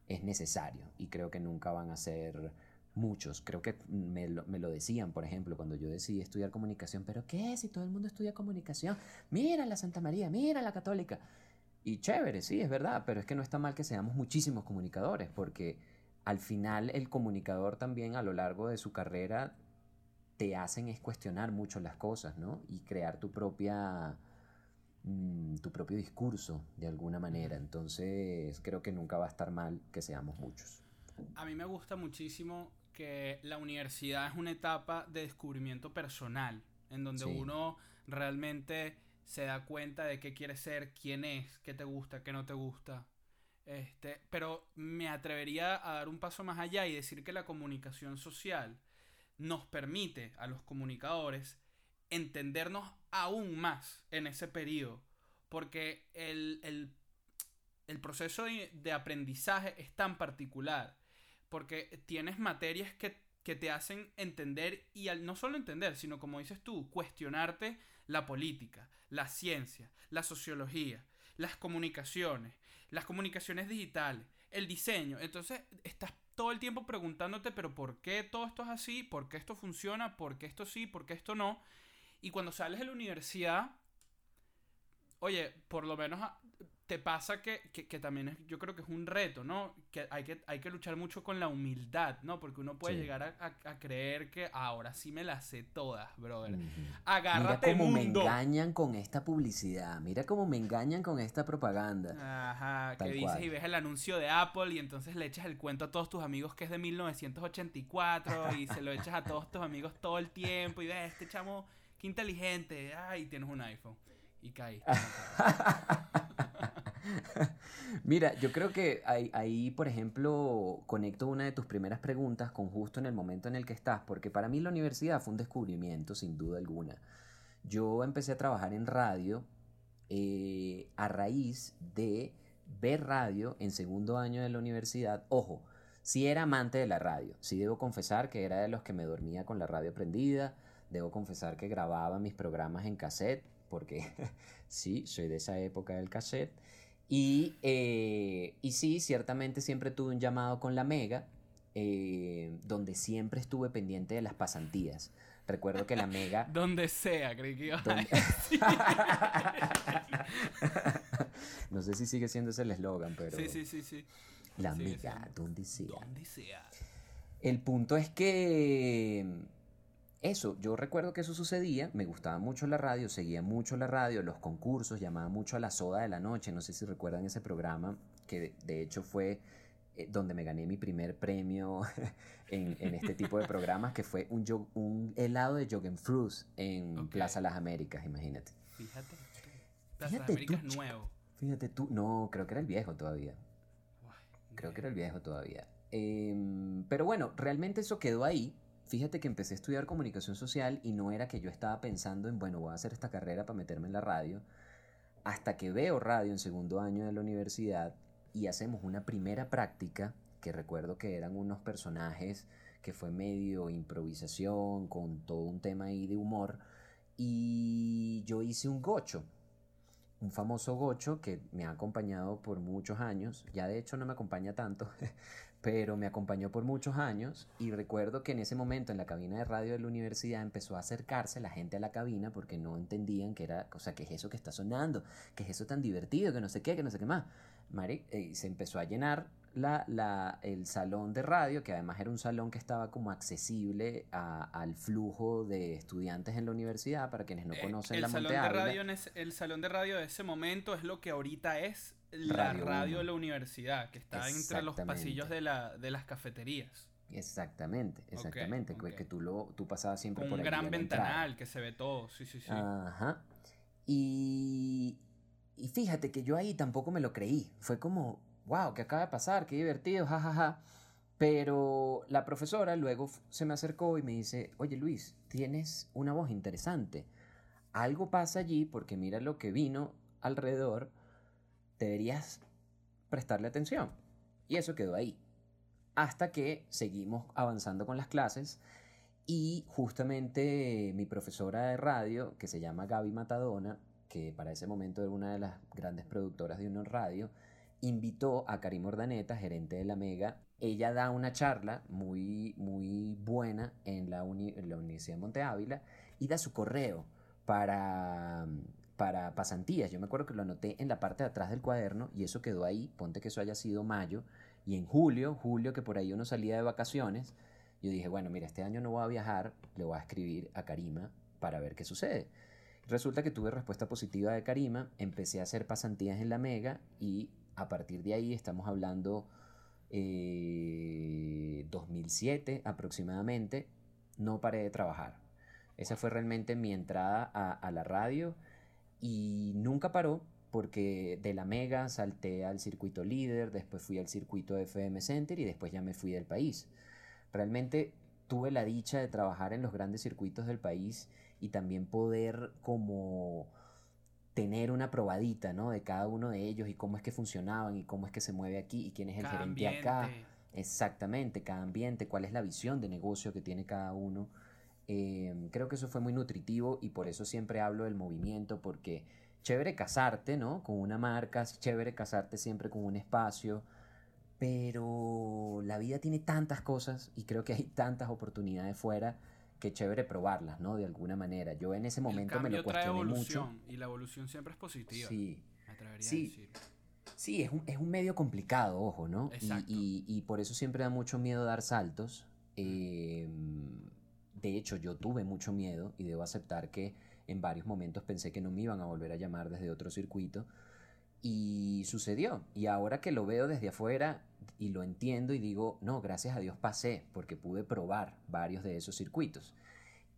es necesario y creo que nunca van a ser muchos. Creo que me lo, me lo, decían, por ejemplo, cuando yo decidí estudiar comunicación, pero ¿qué? Si todo el mundo estudia comunicación, mira la Santa María, mira la católica. Y chévere, sí, es verdad, pero es que no está mal que seamos muchísimos comunicadores, porque al final el comunicador también a lo largo de su carrera te hacen es cuestionar mucho las cosas, ¿no? Y crear tu propia mm, tu propio discurso de alguna manera. Entonces creo que nunca va a estar mal que seamos muchos. A mí me gusta muchísimo que la universidad es una etapa de descubrimiento personal, en donde uno realmente se da cuenta de qué quiere ser, quién es, qué te gusta, qué no te gusta. Este, pero me atrevería a dar un paso más allá y decir que la comunicación social nos permite a los comunicadores entendernos aún más en ese periodo. Porque el, el, proceso de, aprendizaje es tan particular. Porque tienes materias que, que te hacen entender y al no solo entender, sino como dices tú, cuestionarte la política, la ciencia, la sociología, las comunicaciones, las comunicaciones digitales, el diseño. Entonces estás todo el tiempo preguntándote, pero ¿por qué todo esto es así? ¿Por qué esto funciona? ¿Por qué esto sí? ¿Por qué esto no? Y cuando sales de la universidad, oye, por lo menos te pasa que, también es, yo creo que es un reto, ¿no? Que hay, que hay que luchar mucho con la humildad, ¿no? Porque uno puede llegar a, creer que ahora sí me las sé todas, brother. Agárrate Mira cómo me engañan con esta publicidad, mira cómo me engañan con esta propaganda. Ajá, que dices y ves el anuncio de Apple y entonces le echas el cuento a todos tus amigos que es de 1984 y se lo echas a todos tus amigos todo el tiempo y ves, este chamo, qué inteligente, ay, tienes un iPhone. Y caíste. Mira, yo creo que ahí, por ejemplo, conecto una de tus primeras preguntas con justo en el momento en el que estás, porque para mí la universidad fue un descubrimiento, sin duda alguna. Yo empecé a trabajar en radio eh, a raíz de ver radio en segundo año de la universidad. Ojo, sí era amante de la radio, sí debo confesar que era de los que me dormía con la radio prendida, debo confesar que grababa mis programas en cassette, porque sí, soy de esa época del cassette. Y, eh, y sí, ciertamente siempre tuve un llamado con la Mega, eh, donde siempre estuve pendiente de las pasantías. Recuerdo que la Mega... donde sea, creí que iba No sé si sigue siendo ese el eslogan, pero... Sí, sí, sí, sí. La Mega, donde sea. Donde sea. El punto es que eso, yo recuerdo que eso sucedía, me gustaba mucho la radio, seguía mucho la radio, los concursos, llamaba mucho a la soda de la noche, no sé si recuerdan ese programa, que de hecho fue eh, donde me gané mi primer premio en, este tipo de programas, que fue un, un helado de Fruits en Plaza Las Américas, imagínate. Fíjate, Plaza Las Américas nuevo. Fíjate tú, no, creo que era el viejo todavía. Creo que era el viejo todavía. Em, pero bueno, realmente eso quedó ahí Fíjate que empecé a estudiar comunicación social y no era que yo estaba pensando en, bueno, voy a hacer esta carrera para meterme en la radio, hasta que veo radio en segundo año de la universidad y hacemos una primera práctica, que recuerdo que eran unos personajes que fue medio improvisación, con todo un tema ahí de humor, y yo hice un gocho, un famoso gocho que me ha acompañado por muchos años, ya de hecho no me acompaña tanto, pero me acompañó por muchos años y recuerdo que en ese momento en la cabina de radio de la universidad empezó a acercarse la gente a la cabina porque no entendían que era, o sea, qué es eso que está sonando, qué es eso tan divertido, que no sé qué, que no sé qué más. Mari, eh, se empezó a llenar la, la, el salón de radio, que además era un salón que estaba como accesible al flujo de estudiantes en la universidad, para quienes no eh, conocen la salón de radio El salón de radio de ese momento es lo que ahorita es la radio, de la universidad, que está entre los pasillos de, la, de las cafeterías. Exactamente, exactamente. Que tú, lo, tú pasabas siempre por Un gran ventanal que se ve todo, sí, sí, sí. Ajá. Y, y fíjate que yo ahí tampoco me lo creí. Fue como, wow, ¿qué acaba de pasar? Qué divertido, jajaja. Ja, ja. Pero la profesora luego se me acercó y me dice, oye Luis, tienes una voz interesante. Algo pasa allí porque mira lo que vino alrededor deberías prestarle atención. Y eso quedó ahí. Hasta que seguimos avanzando con las clases y justamente mi profesora de radio, que se llama Gaby Matadona, que para ese momento era una de las grandes productoras de Uno Radio, invitó a Karim Ordaneta, gerente de la Mega. Ella da una charla muy, muy buena en la, en la Universidad de Monte Ávila y da su correo para, para pasantías. Yo me acuerdo que lo anoté en la parte de atrás del cuaderno y eso quedó ahí. Ponte que eso haya sido mayo. Y en julio, julio que por ahí uno salía de vacaciones, yo dije, bueno, mira, este año no voy a viajar, le voy a escribir a Karima para ver qué sucede. Resulta que tuve respuesta positiva de Karima, empecé a hacer pasantías en la Mega y a partir de ahí estamos hablando 2007 eh, aproximadamente, no paré de trabajar. Esa fue realmente mi entrada a la radio y nunca paró porque de la Mega salté al circuito líder, después fui al circuito FM Center y después ya me fui del país. Realmente tuve la dicha de trabajar en los grandes circuitos del país y también poder como tener una probadita, ¿no? De cada uno de ellos y cómo es que funcionaban y cómo es que se mueve aquí y quién es el gerente acá. Exactamente, cada ambiente, cuál es la visión de negocio que tiene cada uno. Em, creo que eso fue muy nutritivo y por eso siempre hablo del movimiento, porque chévere casarte, ¿no? Con una marca, chévere casarte siempre con un espacio, pero la vida tiene tantas cosas y creo que hay tantas oportunidades fuera que chévere probarlas, ¿no? De alguna manera. Yo en ese momento me lo cuestioné trae evolución, mucho. Y la evolución siempre es positiva. Sí. sí. Sí, es un, es un, medio complicado, ojo, ¿no? Y, y, por eso siempre da mucho miedo dar saltos. Eh, de hecho, yo tuve mucho miedo y debo aceptar que en varios momentos pensé que no me iban a volver a llamar desde otro circuito. Y sucedió. Y ahora que lo veo desde afuera y lo entiendo y digo, no, gracias a Dios pasé porque pude probar varios de esos circuitos.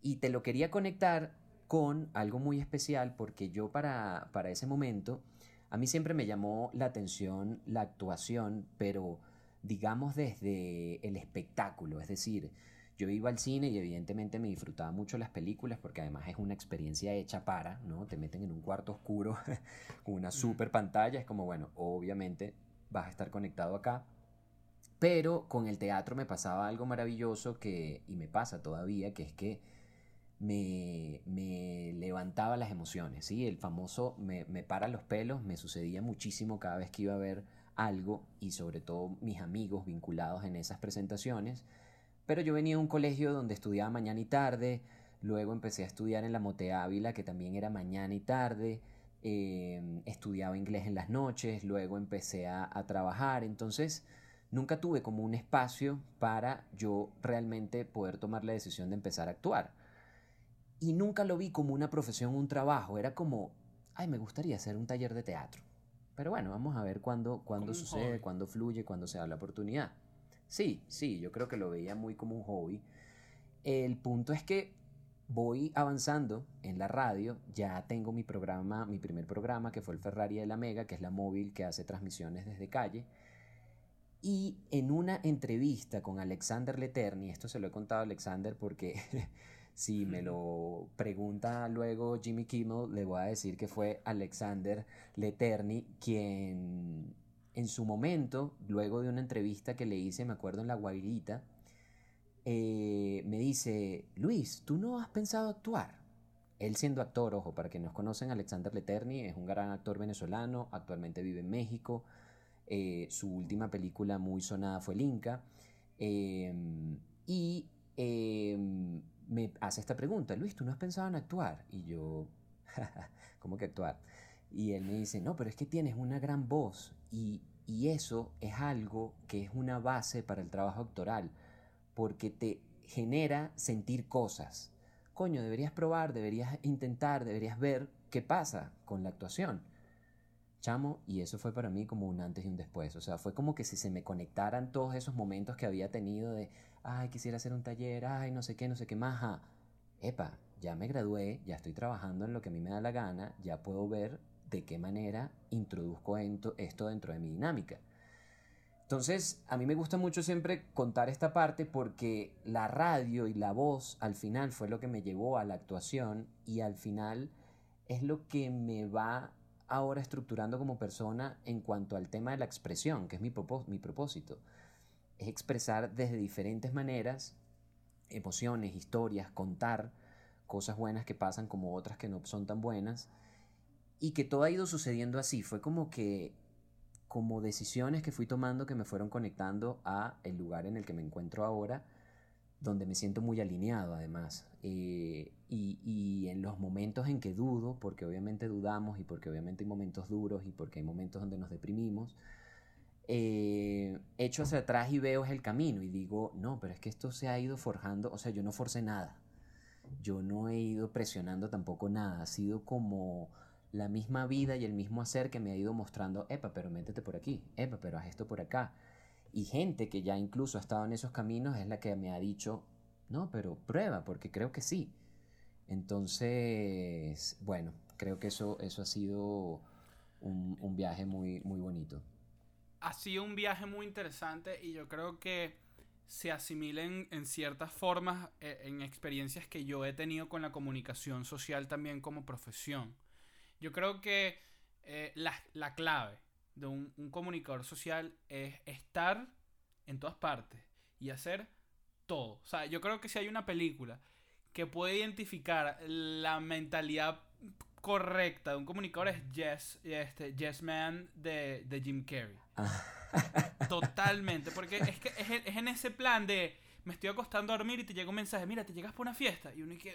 Y te lo quería conectar con algo muy especial porque yo para, para ese momento, a mí siempre me llamó la atención la actuación, pero digamos desde el espectáculo, es decir, yo iba al cine y evidentemente me disfrutaba mucho las películas porque además es una experiencia hecha para, ¿no? Te meten en un cuarto oscuro con una super pantalla, es como, bueno, obviamente vas a estar conectado acá. Pero con el teatro me pasaba algo maravilloso que, y me pasa todavía, que es que me, me levantaba las emociones, ¿sí? El famoso me, me para los pelos me sucedía muchísimo cada vez que iba a ver algo y sobre todo mis amigos vinculados en esas presentaciones pero yo venía a un colegio donde estudiaba mañana y tarde, luego empecé a estudiar en la Mote Ávila, que también era mañana y tarde, em, estudiaba inglés en las noches, luego empecé a, trabajar, entonces nunca tuve como un espacio para yo realmente poder tomar la decisión de empezar a actuar. y nunca lo vi como una profesión, un trabajo, era como, ay, me gustaría hacer un taller de teatro. Pero bueno, vamos a ver cuándo, cuándo sucede, cuándo fluye, cuándo se da la oportunidad. Sí, sí, yo creo que lo veía muy como un hobby. El punto es que voy avanzando en la radio, ya tengo mi programa, mi primer programa que fue el Ferrari de la Mega, que es la móvil que hace transmisiones desde calle. Y en una entrevista con Alexander Leterni, esto se lo he contado a Alexander porque si me lo pregunta luego Jimmy Kimmel, le voy a decir que fue Alexander Leterni quien en su momento, luego de una entrevista que le hice, me acuerdo en La Guairita, eh, me dice, Luis, ¿tú no has pensado actuar? Él siendo actor, ojo, para que nos conocen, Alexander Leterni es un gran actor venezolano, actualmente vive en México, eh, su última película muy sonada fue El Inca, em, y em, me hace esta pregunta, Luis, ¿tú no has pensado en actuar? Y yo, ¿cómo que actuar? Y él me dice, no, pero es que tienes una gran voz y, y eso es algo que es una base para el trabajo actoral porque te genera sentir cosas. Coño, deberías probar, deberías intentar, deberías ver qué pasa con la actuación. Chamo, y eso fue para mí como un antes y un después. O sea, fue como que si se me conectaran todos esos momentos que había tenido de, ay, quisiera hacer un taller, ay, no sé qué, no sé qué más. Epa, ya me gradué, ya estoy trabajando en lo que a mí me da la gana, ya puedo ver de qué manera introduzco esto dentro de mi dinámica. Entonces, a mí me gusta mucho siempre contar esta parte porque la radio y la voz al final fue lo que me llevó a la actuación y al final es lo que me va ahora estructurando como persona en cuanto al tema de la expresión, que es mi, mi propósito. Es expresar desde diferentes maneras emociones, historias, contar cosas buenas que pasan como otras que no son tan buenas y que todo ha ido sucediendo así. Fue como que como decisiones que fui tomando que me fueron conectando a el lugar en el que me encuentro ahora, donde me siento muy alineado además. Eh, y, y, en los momentos en que dudo, porque obviamente dudamos y porque obviamente hay momentos duros y porque hay momentos donde nos deprimimos, eh, echo hacia atrás y veo el camino y digo, no, pero es que esto se ha ido forjando, o sea, yo no forcé nada, yo no he ido presionando tampoco nada, ha sido como la misma vida y el mismo hacer que me ha ido mostrando, epa, pero métete por aquí, epa, pero haz esto por acá. Y gente que ya incluso ha estado en esos caminos es la que me ha dicho, no, pero prueba, porque creo que sí. Entonces, bueno, creo que eso, eso ha sido un, viaje muy, muy bonito. Ha sido un viaje muy interesante y yo creo que se asimilen en ciertas formas eh, en experiencias que yo he tenido con la comunicación social también como profesión. Yo creo que eh, la, clave de un, comunicador social es estar en todas partes y hacer todo. O sea, yo creo que si hay una película que puede identificar la mentalidad correcta de un comunicador es Yes, este, yes Man de, Jim Carrey. Totalmente, porque es que es, en ese plan de me estoy acostando a dormir y te llega un mensaje, mira, te llegas por una fiesta y uno y que.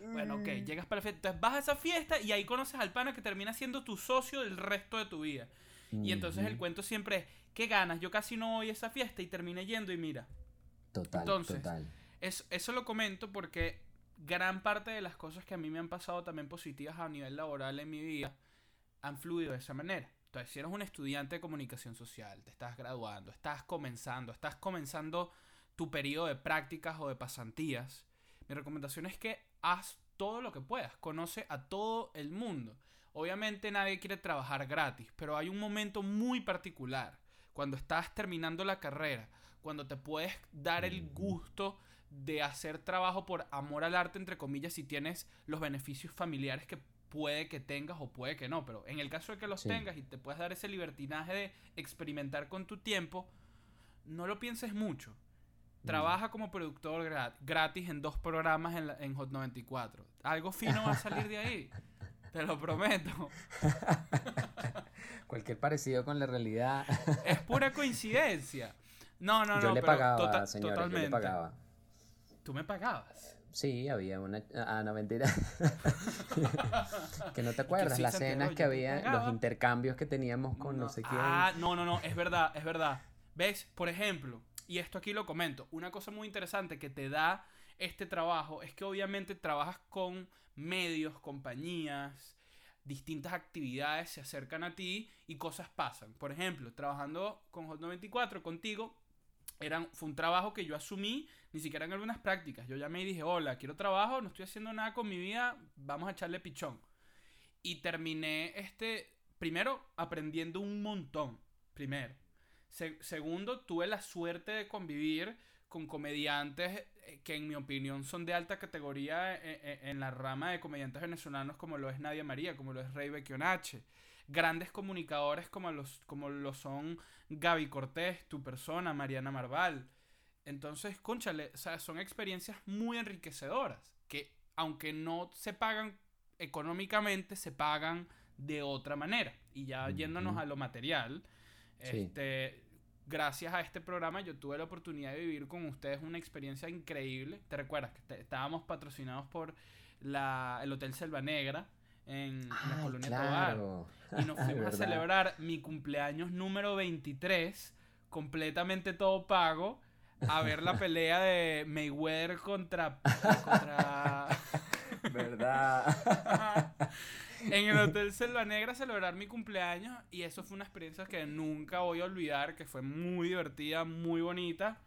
Bueno, ok, mm. llegas para la fiesta. Entonces vas a esa fiesta y ahí conoces al pana que termina siendo tu socio del resto de tu vida. Y entonces el cuento siempre es, ¿qué ganas? Yo casi no voy a esa fiesta y terminé yendo y mira. Total, total. Eso, eso lo comento porque gran parte de las cosas que a mí me han pasado también positivas a nivel laboral en mi vida han fluido de esa manera. Entonces, si eres un estudiante de comunicación social, te estás graduando, estás comenzando, estás comenzando tu periodo de prácticas o de pasantías, mi recomendación es que haz todo lo que puedas, conoce a todo el mundo. Obviamente nadie quiere trabajar gratis, pero hay un momento muy particular, cuando estás terminando la carrera, cuando te puedes dar el gusto de hacer trabajo por amor al arte, entre comillas, si tienes los beneficios familiares que puede que tengas o puede que no, pero en el caso de que los tengas y te puedas dar ese libertinaje de experimentar con tu tiempo, no lo pienses mucho. Trabaja como productor gratis en dos programas en, Hot 94. Algo fino va a salir de ahí. Te lo prometo. Cualquier parecido con la realidad. es pura coincidencia. No, no, yo no. Le pagaba, tota totalmente. Yo le pagaba. ¿Tú me pagabas? Sí, había una. Ah, no, mentira. que no te acuerdas, las cenas que había, los intercambios que teníamos con no, sé quién. Ah, no, no, no, es verdad, es verdad. ¿Ves? Por ejemplo, y esto aquí lo comento, una cosa muy interesante que te da este trabajo es que obviamente trabajas con medios, compañías, distintas actividades se acercan a ti y cosas pasan. Por ejemplo, trabajando con Hot 94 contigo, eran, fue un trabajo que yo asumí, ni siquiera en algunas prácticas. Yo llamé y dije, hola, quiero trabajo, no estoy haciendo nada con mi vida, vamos a echarle pichón. Y terminé este, primero, aprendiendo un montón, primero. Segundo, tuve la suerte de convivir con comediantes eh, que en mi opinión son de alta categoría eh, eh, en, la rama de comediantes venezolanos como lo es Nadia María, como lo es Rey Bequionache. Grandes comunicadores como, los, como lo son Gaby Cortés, tu persona, Mariana Marval. Entonces, conchale, o sea, son experiencias muy enriquecedoras que aunque no se pagan económicamente, se pagan de otra manera. Y ya yéndonos a lo material, este, gracias a este programa yo tuve la oportunidad de vivir con ustedes una experiencia increíble. ¿Te recuerdas que estábamos patrocinados por la, el Hotel Selva Negra en, la colonia claro. Y nos fuimos a celebrar mi cumpleaños número 23, completamente todo pago, a ver la pelea de Mayweather contra... contra... ¿Verdad? en el Hotel Selva Negra celebrar mi cumpleaños y eso fue una experiencia que nunca voy a olvidar, que fue muy divertida, muy bonita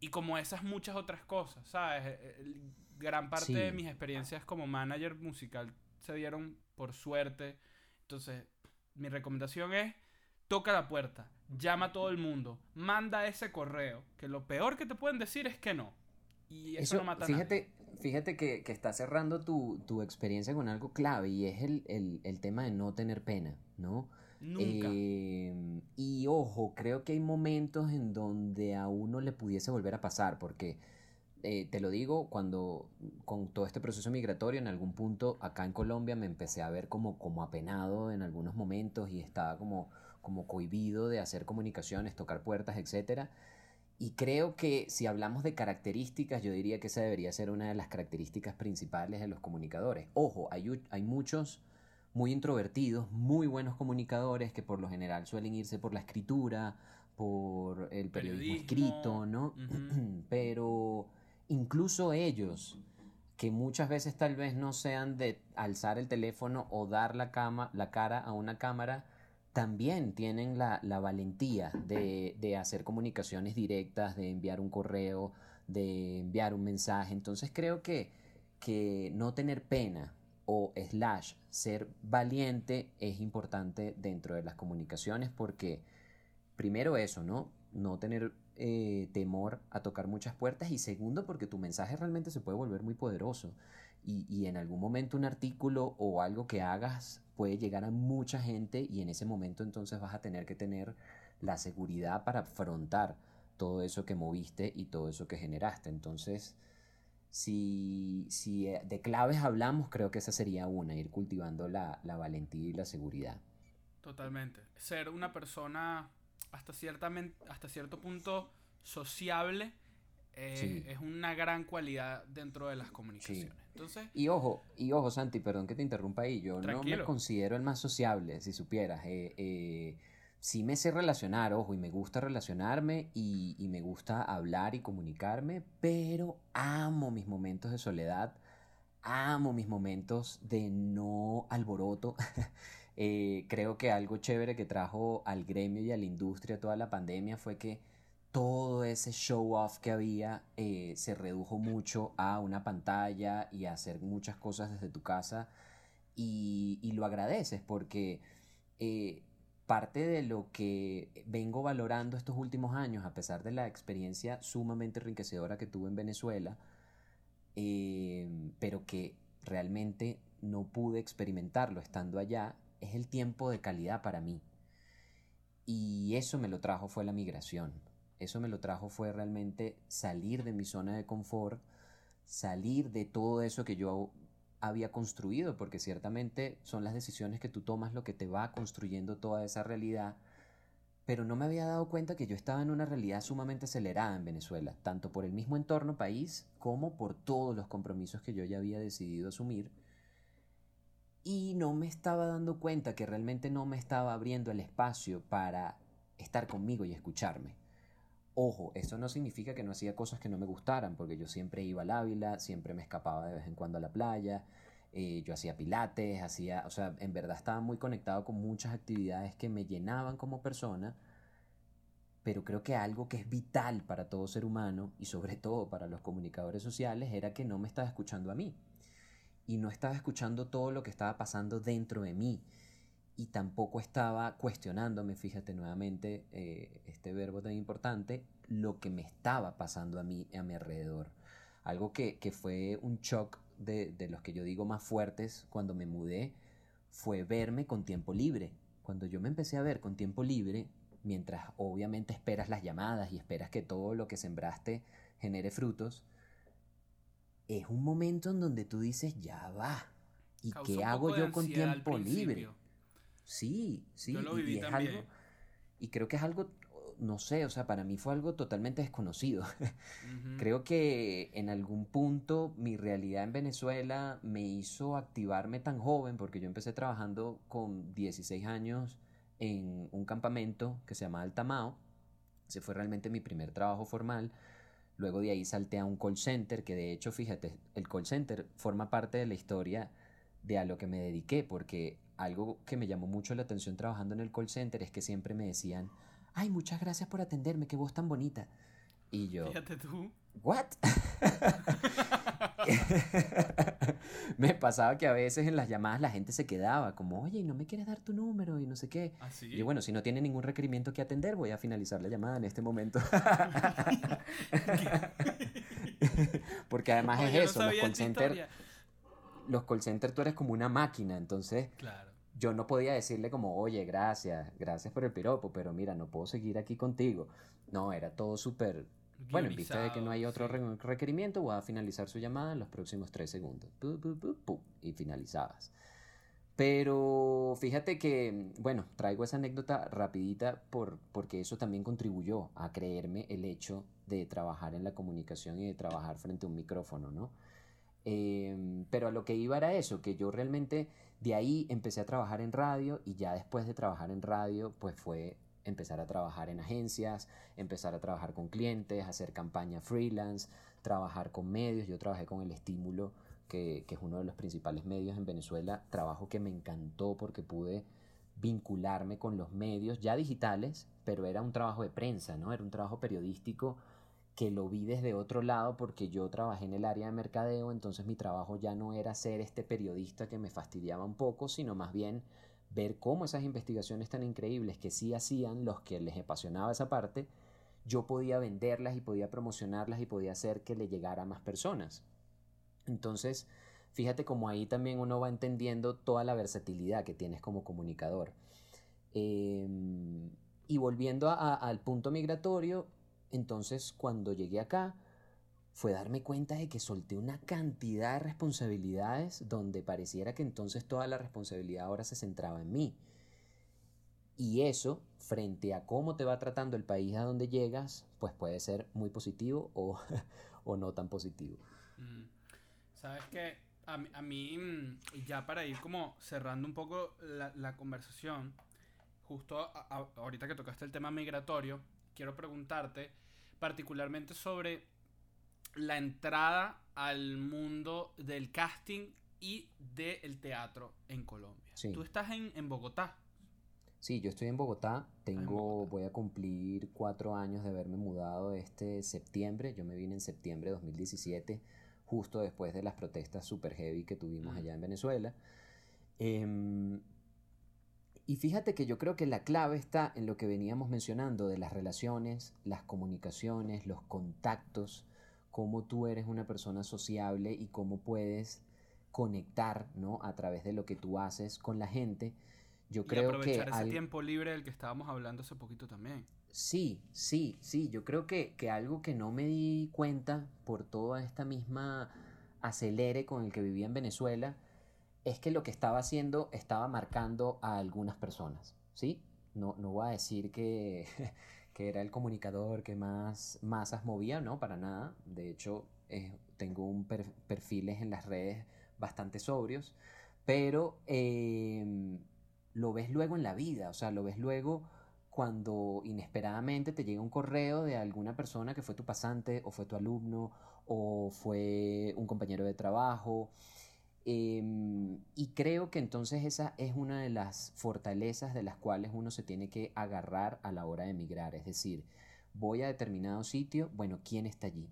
y como esas muchas otras cosas, ¿sabes? Eh, eh, gran parte de mis experiencias como manager musical se dieron por suerte. Entonces, mi recomendación es toca la puerta, llama a todo el mundo, manda ese correo, que lo peor que te pueden decir es que no. Y eso, no mata fíjate, fíjate que, que está cerrando tu, tu, experiencia con algo clave y es el, el, el tema de no tener pena, ¿no? Nunca. Em, y ojo, creo que hay momentos en donde a uno le pudiese volver a pasar, porque eh, te lo digo, cuando con todo este proceso migratorio, en algún punto acá en Colombia me empecé a ver como, como apenado en algunos momentos y estaba como, como cohibido de hacer comunicaciones, tocar puertas, etcétera. Y creo que si hablamos de características, yo diría que esa debería ser una de las características principales de los comunicadores. Ojo, hay, hay muchos muy introvertidos, muy buenos comunicadores que por lo general suelen irse por la escritura, por el periodismo, escrito, ¿no? Pero incluso ellos, que muchas veces tal vez no sean de alzar el teléfono o dar la, cama, la cara a una cámara, también tienen la, valentía de, hacer comunicaciones directas, de enviar un correo, de enviar un mensaje. Entonces creo que, que no tener pena o slash ser valiente es importante dentro de las comunicaciones porque primero eso, ¿no? No tener eh, temor a tocar muchas puertas y segundo porque tu mensaje realmente se puede volver muy poderoso y, y en algún momento un artículo o algo que hagas puede llegar a mucha gente y en ese momento entonces vas a tener que tener la seguridad para afrontar todo eso que moviste y todo eso que generaste. Entonces, si, si eh, de claves hablamos, creo que esa sería una, ir cultivando la, la valentía y la seguridad. Totalmente. Ser una persona hasta, ciertamente, hasta cierto punto sociable eh, es una gran cualidad dentro de las comunicaciones. Entonces, y ojo, y ojo, Santi, perdón que te interrumpa ahí. Yo no me considero el más sociable, si supieras. Eh, eh, sí me sé relacionar, ojo, y me gusta relacionarme y, y, me gusta hablar y comunicarme, pero amo mis momentos de soledad, amo mis momentos de no alboroto. creo que algo chévere que trajo al gremio y a la industria toda la pandemia fue que todo ese show off que había eh, se redujo mucho a una pantalla y a hacer muchas cosas desde tu casa y, lo agradeces porque eh, parte de lo que vengo valorando estos últimos años, a pesar de la experiencia sumamente enriquecedora que tuve en Venezuela, eh, pero que realmente no pude experimentarlo estando allá, es el tiempo de calidad para mí. Y eso me lo trajo fue la migración eso me lo trajo fue realmente salir de mi zona de confort, salir de todo eso que yo había construido, porque ciertamente son las decisiones que tú tomas lo que te va construyendo toda esa realidad, pero no me había dado cuenta que yo estaba en una realidad sumamente acelerada en Venezuela, tanto por el mismo entorno país como por todos los compromisos que yo ya había decidido asumir, y no me estaba dando cuenta que realmente no me estaba abriendo el espacio para estar conmigo y escucharme Ojo, eso no significa que no hacía cosas que no me gustaran, porque yo siempre iba al Ávila, siempre me escapaba de vez en cuando a la playa, eh, yo hacía pilates, hacía, o sea, en verdad estaba muy conectado con muchas actividades que me llenaban como persona, pero creo que algo que es vital para todo ser humano y sobre todo para los comunicadores sociales era que no me estaba escuchando a mí y no estaba escuchando todo lo que estaba pasando dentro de mí y tampoco estaba cuestionándome, fíjate nuevamente eh, este verbo tan importante, lo que me estaba pasando a mí, a mi alrededor. Algo que, fue un shock de, de, los que yo digo más fuertes cuando me mudé, fue verme con tiempo libre. Cuando yo me empecé a ver con tiempo libre, mientras obviamente esperas las llamadas y esperas que todo lo que sembraste genere frutos, es un momento en donde tú dices, ya va. ¿Y qué hago yo con tiempo libre? Sí, sí. y, es Algo, y creo que es algo, no sé, o sea, para mí fue algo totalmente desconocido. Creo que en algún punto mi realidad en Venezuela me hizo activarme tan joven, porque yo empecé trabajando con 16 años en un campamento que se llama Altamao. Ese fue realmente mi primer trabajo formal. Luego de ahí salté a un call center, que de hecho, fíjate, el call center forma parte de la historia de a lo que me dediqué, porque algo que me llamó mucho la atención trabajando en el call center es que siempre me decían, ay, muchas gracias por atenderme, qué voz tan bonita. Y yo... Fíjate tú. ¿What? me pasaba que a veces en las llamadas la gente se quedaba como, oye, ¿y no me quieres dar tu número? Y no sé qué. ¿Ah, y bueno, si no tiene ningún requerimiento que atender, voy a finalizar la llamada en este momento. Porque además es eso, los call centers... Los call centers tú eres como una máquina, entonces... Claro. Yo no podía decirle como, oye, gracias, gracias por el piropo, pero mira, no puedo seguir aquí contigo. No, era todo súper bueno, en vista de que no hay otro requerimiento, voy a finalizar su llamada en los próximos tres segundos. y finalizabas. Pero fíjate que, bueno, traigo esa anécdota rapidita por, porque eso también contribuyó a creerme el hecho de trabajar en la comunicación y de trabajar frente a un micrófono, ¿no? Em, pero a lo que iba era eso, que yo realmente de ahí empecé a trabajar en radio y ya después de trabajar en radio, pues fue empezar a trabajar en agencias, empezar a trabajar con clientes, hacer campaña freelance, trabajar con medios. Yo trabajé con El Estímulo, que, es uno de los principales medios en Venezuela, trabajo que me encantó porque pude vincularme con los medios ya digitales, pero era un trabajo de prensa, ¿no? Era un trabajo periodístico que lo vi desde otro lado porque yo trabajé en el área de mercadeo, entonces mi trabajo ya no era ser este periodista que me fastidiaba un poco, sino más bien ver cómo esas investigaciones tan increíbles que sí hacían los que les apasionaba esa parte, yo podía venderlas y podía promocionarlas y podía hacer que le llegara a más personas. Entonces, fíjate cómo ahí también uno va entendiendo toda la versatilidad que tienes como comunicador. Em, y volviendo al punto migratorio, entonces cuando llegué acá, fue darme cuenta de que solté una cantidad de responsabilidades donde pareciera que entonces toda la responsabilidad ahora se centraba en mí. Y eso, frente a cómo te va tratando el país a donde llegas, pues puede ser muy positivo o, no tan positivo. Mm. Sabes que a, mí, mm, ya para ir como cerrando un poco la, conversación, justo ahorita que tocaste el tema migratorio, quiero preguntarte particularmente sobre la entrada al mundo del casting y del teatro en Colombia. Tú estás en, Bogotá. Sí, yo estoy en Bogotá. Tengo, voy a cumplir cuatro años de haberme mudado este septiembre. Yo me vine en septiembre de 2017, justo después de las protestas super heavy que tuvimos allá en Venezuela. Em, y fíjate que yo creo que la clave está en lo que veníamos mencionando de las relaciones, las comunicaciones, los contactos cómo tú eres una persona sociable y cómo puedes conectar, ¿no? A través de lo que tú haces con la gente. Yo creo aprovechar que ese tiempo libre del que estábamos hablando hace poquito también. Sí, sí, sí. Yo creo que, que algo que no me di cuenta por toda esta misma acelere con el que vivía en Venezuela es que lo que estaba haciendo estaba marcando a algunas personas, ¿sí? No, no voy a decir que, que era el comunicador que más masas movía, no, para nada. De hecho, eh, tengo un perfiles en las redes bastante sobrios, pero em, lo ves luego en la vida, o sea, lo ves luego cuando inesperadamente te llega un correo de alguna persona que fue tu pasante o fue tu alumno o fue un compañero de trabajo. Em, y creo que entonces esa es una de las fortalezas de las cuales uno se tiene que agarrar a la hora de emigrar. Es decir, voy a determinado sitio, bueno, ¿quién está allí?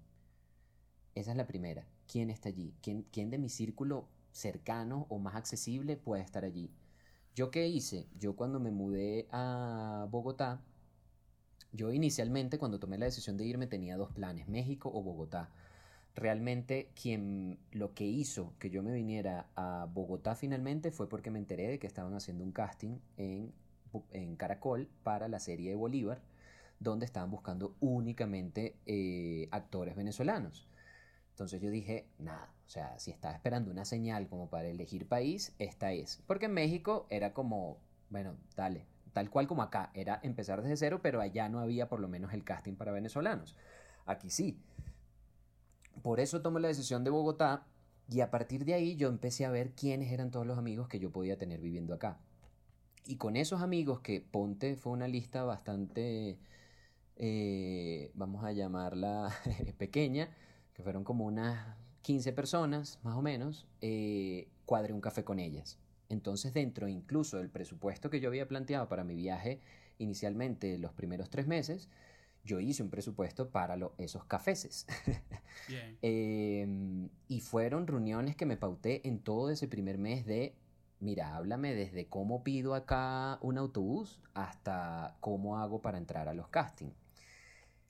Esa es la primera. ¿Quién está allí? ¿Quién, quién de mi círculo cercano o más accesible puede estar allí? ¿Yo qué hice? Yo cuando me mudé a Bogotá, yo inicialmente cuando tomé la decisión de irme tenía dos planes, México o Bogotá. Realmente quien lo que hizo que yo me viniera a Bogotá finalmente fue porque me enteré de que estaban haciendo un casting en, en Caracol para la serie de Bolívar, donde estaban buscando únicamente eh, actores venezolanos. Entonces yo dije, nada, o sea, si estaba esperando una señal como para elegir país, esta es. Porque en México era como, bueno, dale, tal cual como acá, era empezar desde cero, pero allá no había por lo menos el casting para venezolanos. Aquí sí. Por eso tomé la decisión de Bogotá y a partir de ahí yo empecé a ver quiénes eran todos los amigos que yo podía tener viviendo acá. Y con esos amigos que Ponte fue una lista bastante, eh, vamos a llamarla pequeña, que fueron como unas 15 personas, más o menos, eh, cuadré un café con ellas. Entonces, dentro incluso del presupuesto que yo había planteado para mi viaje inicialmente los primeros tres meses, yo hice un presupuesto para esos cafeses. Em, y fueron reuniones que me pauté en todo ese primer mes de, mira, háblame desde cómo pido acá un autobús hasta cómo hago para entrar a los castings.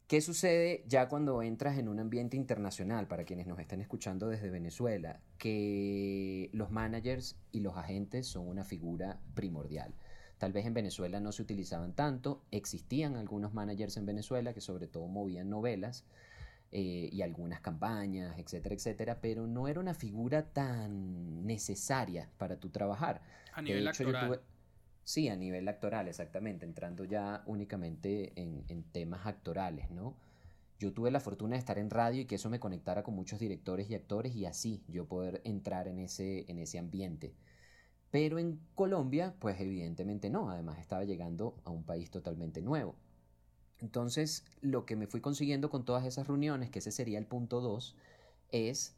¿Qué sucede ya cuando entras en un ambiente internacional, para quienes nos están escuchando desde Venezuela? Que los managers y los agentes son una figura primordial. Tal vez en Venezuela no se utilizaban tanto, existían algunos managers en Venezuela que sobre todo movían novelas eh, y algunas campañas, etcétera, etcétera, pero no era una figura tan necesaria para tu trabajar. A nivel actoral. Sí, a nivel actoral, exactamente, entrando ya únicamente en, temas actorales, ¿no? Yo tuve la fortuna de estar en radio y que eso me conectara con muchos directores y actores y así yo poder entrar en ese, en ese ambiente. Pero en Colombia, pues evidentemente no, además estaba llegando a un país totalmente nuevo. Entonces, lo que me fui consiguiendo con todas esas reuniones, que ese sería el punto 2, es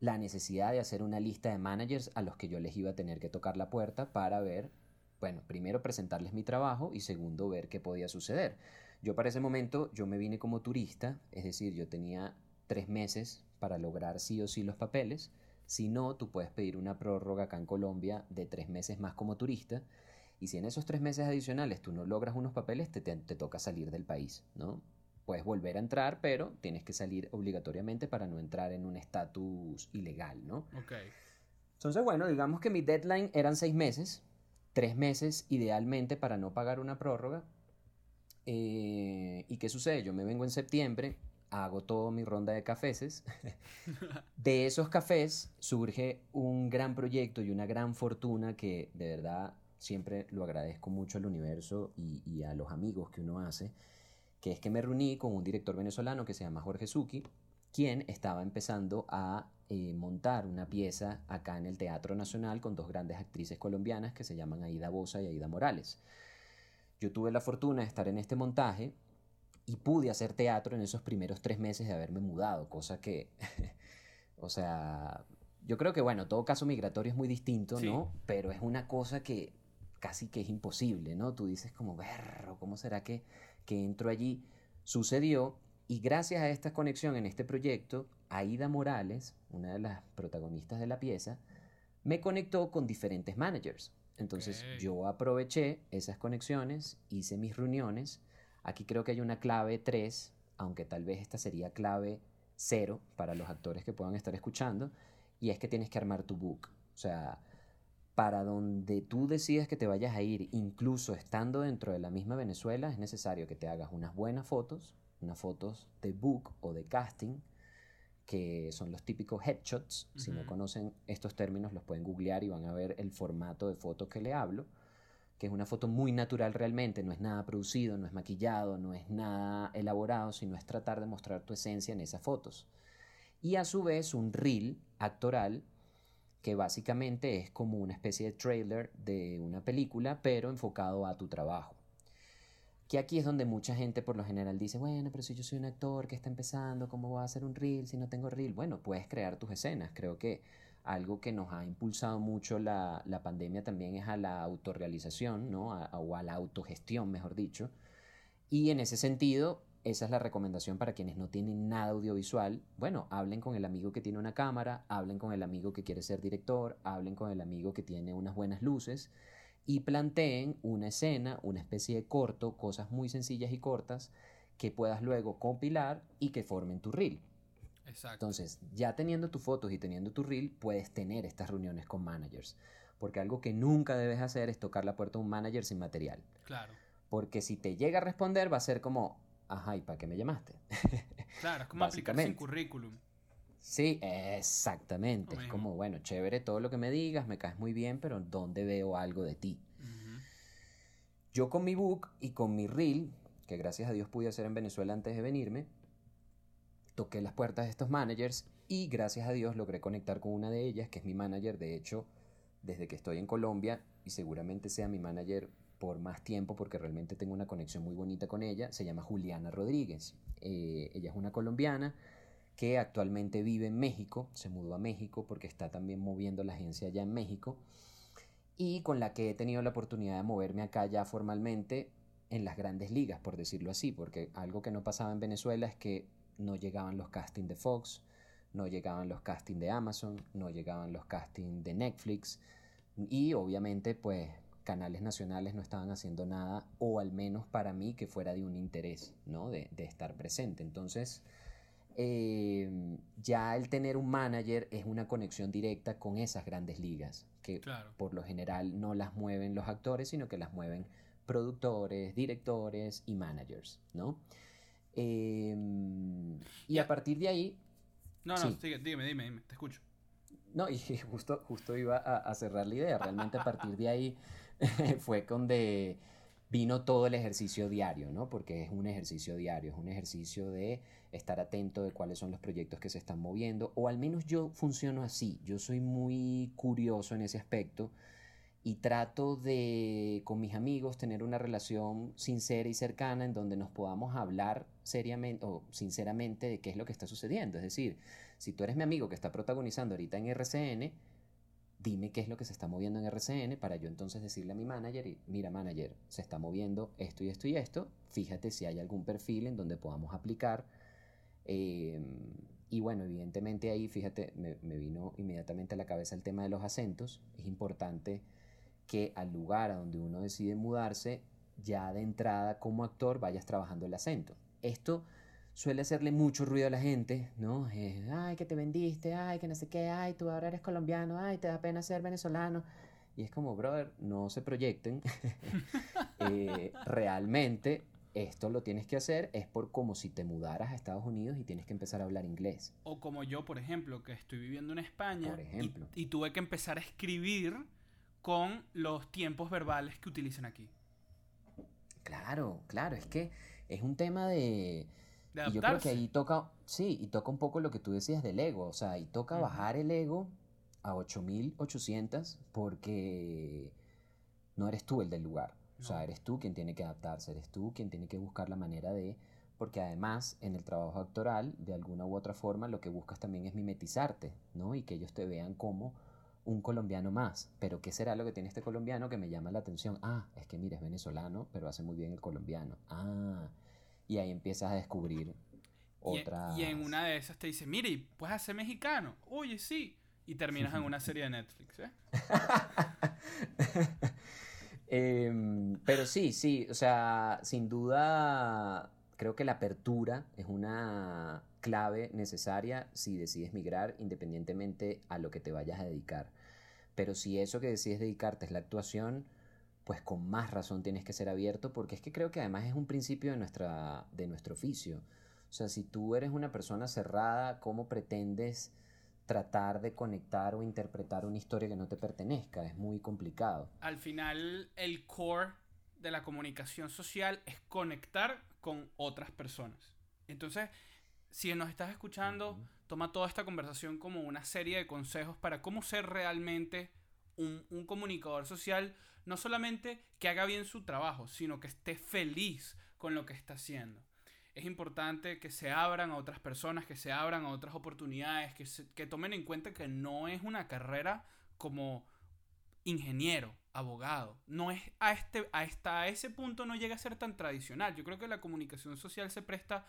la necesidad de hacer una lista de managers a los que yo les iba a tener que tocar la puerta para ver bueno, primero presentarles mi trabajo y segundo ver qué podía suceder. Yo para ese momento yo me vine como turista, es decir, yo tenía tres meses para lograr sí o sí los papeles. Si no, tú puedes pedir una prórroga acá en Colombia de tres meses más como turista. Y si en esos tres meses adicionales tú no logras unos papeles, te, te, toca salir del país, ¿no? Puedes volver a entrar, pero tienes que salir obligatoriamente para no entrar en un estatus ilegal, ¿no? Ok. Entonces, bueno, digamos que mi deadline eran seis meses tres meses idealmente para no pagar una prórroga. Eh, ¿Y qué sucede? Yo me vengo en septiembre, hago toda mi ronda de cafés. de esos cafés surge un gran proyecto y una gran fortuna que de verdad siempre lo agradezco mucho al universo y, a los amigos que uno hace, que es que me reuní con un director venezolano que se llama Jorge Suki, quien estaba empezando a eh, montar una pieza acá en el Teatro Nacional con dos grandes actrices colombianas que se llaman Aida Bosa y Aida Morales. Yo tuve la fortuna de estar en este montaje y pude hacer teatro en esos primeros tres meses de haberme mudado, cosa que, o sea, yo creo que, bueno, todo caso migratorio es muy distinto, ¿no? Pero es una cosa que casi que es imposible, ¿no? Tú dices como, berro, ¿cómo será que, que entro allí? Sucedió y gracias a esta conexión en este proyecto, Aida Morales, una de las protagonistas de la pieza, me conectó con diferentes managers. Entonces yo aproveché esas conexiones, hice mis reuniones. Aquí creo que hay una clave 3, aunque tal vez esta sería clave 0 para los actores que puedan estar escuchando, y es que tienes que armar tu book. O sea, para donde tú decidas que te vayas a ir, incluso estando dentro de la misma Venezuela, es necesario que te hagas unas buenas fotos, unas fotos de book o de casting, que son los típicos headshots. Si no conocen estos términos, los pueden googlear y van a ver el formato de foto que le hablo, que es una foto muy natural realmente, no es nada producido, no es maquillado, no es nada elaborado, sino es tratar de mostrar tu esencia en esas fotos. Y a su vez un reel actoral que básicamente es como una especie de trailer de una película, pero enfocado a tu trabajo. Que aquí es donde mucha gente por lo general dice, bueno, pero si yo soy un actor que está empezando, ¿cómo voy a hacer un reel si no tengo reel? Bueno, puedes crear tus escenas. Creo que algo que nos ha impulsado mucho la, la pandemia también es a la autorrealización, ¿no? o a la autogestión, mejor dicho. Y en ese sentido, esa es la recomendación para quienes no tienen nada audiovisual. Bueno, hablen con el amigo que tiene una cámara, hablen con el amigo que quiere ser director, hablen con el amigo que tiene unas buenas luces y planteen una escena, una especie de corto, cosas muy sencillas y cortas que puedas luego compilar y que formen tu reel. Exacto. Entonces, ya teniendo tus fotos y teniendo tu reel, puedes tener estas reuniones con managers. Porque algo que nunca debes hacer es tocar la puerta de un manager sin material. Claro. Porque si te llega a responder, va a ser como, ajá, ¿y para qué me llamaste? Claro, es como aplicar sin currículum. Sí, exactamente. Es como, bueno, chévere todo lo que me digas, me caes muy bien, pero ¿dónde veo algo de ti? Yo con mi book y con mi reel, que gracias a Dios pude hacer en Venezuela antes de venirme, toqué las puertas de estos managers y gracias a Dios logré conectar con una de ellas, que es mi manager, de hecho, desde que estoy en Colombia y seguramente sea mi manager por más tiempo porque realmente tengo una conexión muy bonita con ella, se llama Juliana Rodríguez. Eh, ella es una colombiana que actualmente vive en México, se mudó a México porque está también moviendo la agencia allá en México y con la que he tenido la oportunidad de moverme acá ya formalmente en las grandes ligas, por decirlo así, porque algo que no pasaba en Venezuela es que no llegaban los castings de Fox, no llegaban los castings de Amazon, no llegaban los castings de Netflix y obviamente pues canales nacionales no estaban haciendo nada o al menos para mí que fuera de un interés, ¿no? De, de estar presente. Entonces, Em, ya el tener un manager es una conexión directa con esas grandes ligas, que por lo general no las mueven los actores, sino que las mueven productores, directores y managers, ¿no? Em, y a partir de ahí... No, no, dime, dime, dime, te escucho. No, y justo, justo iba a, a cerrar la idea. Realmente a partir de ahí fue donde vino todo el ejercicio diario, ¿no? Porque es un ejercicio diario, es un ejercicio de estar atento de cuáles son los proyectos que se están moviendo, o al menos yo funciono así, yo soy muy curioso en ese aspecto y trato de con mis amigos tener una relación sincera y cercana en donde nos podamos hablar seriamente o sinceramente de qué es lo que está sucediendo. Es decir, si tú eres mi amigo que está protagonizando ahorita en RCN, dime qué es lo que se está moviendo en RCN para yo entonces decirle a mi manager, mira manager, se está moviendo esto y esto y esto, fíjate si hay algún perfil en donde podamos aplicar. Em, y bueno, evidentemente ahí, fíjate, me, vino inmediatamente a la cabeza el tema de los acentos. Es importante que al lugar a donde uno decide mudarse, ya de entrada como actor vayas trabajando el acento. Esto suele hacerle mucho ruido a la gente, ¿no? Eh, ay, que te vendiste, ay, que no sé qué, ay, tú ahora eres colombiano, ay, te da pena ser venezolano. Y es como, brother, no se proyecten. Eh, realmente esto lo tienes que hacer es por como si te mudaras a Estados Unidos y tienes que empezar a hablar inglés. O como yo, por ejemplo, que estoy viviendo en España Y, y tuve que empezar a escribir con los tiempos verbales que utilizan aquí. Claro, claro, es que es un tema de y yo creo que ahí toca, sí, y toca un poco lo que tú decías del ego, o sea, y toca bajar el ego a 8800 porque no eres tú el del lugar. O sea, eres tú quien tiene que adaptarse, eres tú quien tiene que buscar la manera de... Porque además en el trabajo actoral, de alguna u otra forma, lo que buscas también es mimetizarte, ¿no? Y que ellos te vean como un colombiano más. Pero ¿qué será lo que tiene este colombiano que me llama la atención? Ah, es que mira, es venezolano, pero hace muy bien el colombiano. Ah, y ahí empiezas a descubrir otra. Y, en una de esas te dice, mire, puedes hacer mexicano. Oye, sí. Y terminas en una serie de Netflix, ¿eh? em, pero sí, sí, o sea, sin duda creo que la apertura es una clave necesaria si decides migrar independientemente a lo que te vayas a dedicar. Pero si eso que decides dedicarte es la actuación, pues con más razón tienes que ser abierto porque es que creo que además es un principio de, nuestra, de nuestro oficio. O sea, si tú eres una persona cerrada, ¿cómo pretendes tratar de conectar o interpretar una historia que no te pertenezca? Es muy complicado. Al final, el core de la comunicación social es conectar con otras personas. Entonces, si nos estás escuchando, toma toda esta conversación como una serie de consejos para cómo ser realmente un, un comunicador social no solamente que haga bien su trabajo, sino que esté feliz con lo que está haciendo. Es importante que se abran a otras personas, que se abran a otras oportunidades, que, que tomen en cuenta que no es una carrera como ingeniero, abogado. No es a este, a esta, a ese punto no llega a ser tan tradicional. Yo creo que la comunicación social se presta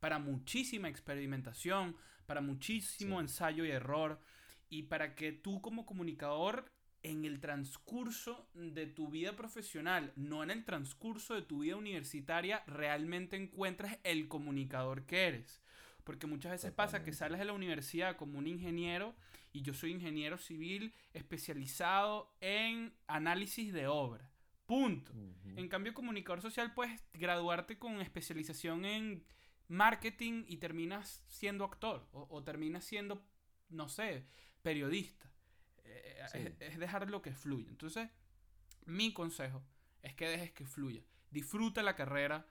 para muchísima experimentación, para muchísimo ensayo y error, y para que tú como comunicador en el transcurso de tu vida profesional, no en el transcurso de tu vida universitaria, realmente encuentres el comunicador que eres. Porque muchas veces pasa que sales de la universidad como un ingeniero y yo soy ingeniero civil especializado en análisis de obra. Punto. En cambio, comunicador social puedes graduarte con especialización en marketing y terminas siendo actor o, terminas siendo, no sé, periodista. Eh, es, dejar lo que fluya. Entonces, mi consejo es que dejes que fluya. Disfruta la carrera,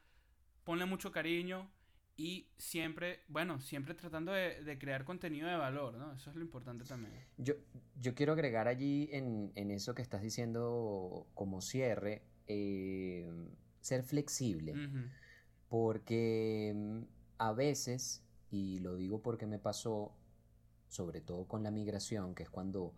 ponle mucho cariño y siempre, bueno, siempre tratando de, crear contenido de valor, ¿no? Eso es lo importante también. Yo, yo quiero agregar allí en, eso que estás diciendo como cierre, eh, ser flexible. Porque mm, a veces, y lo digo porque me pasó, sobre todo con la migración, que es cuando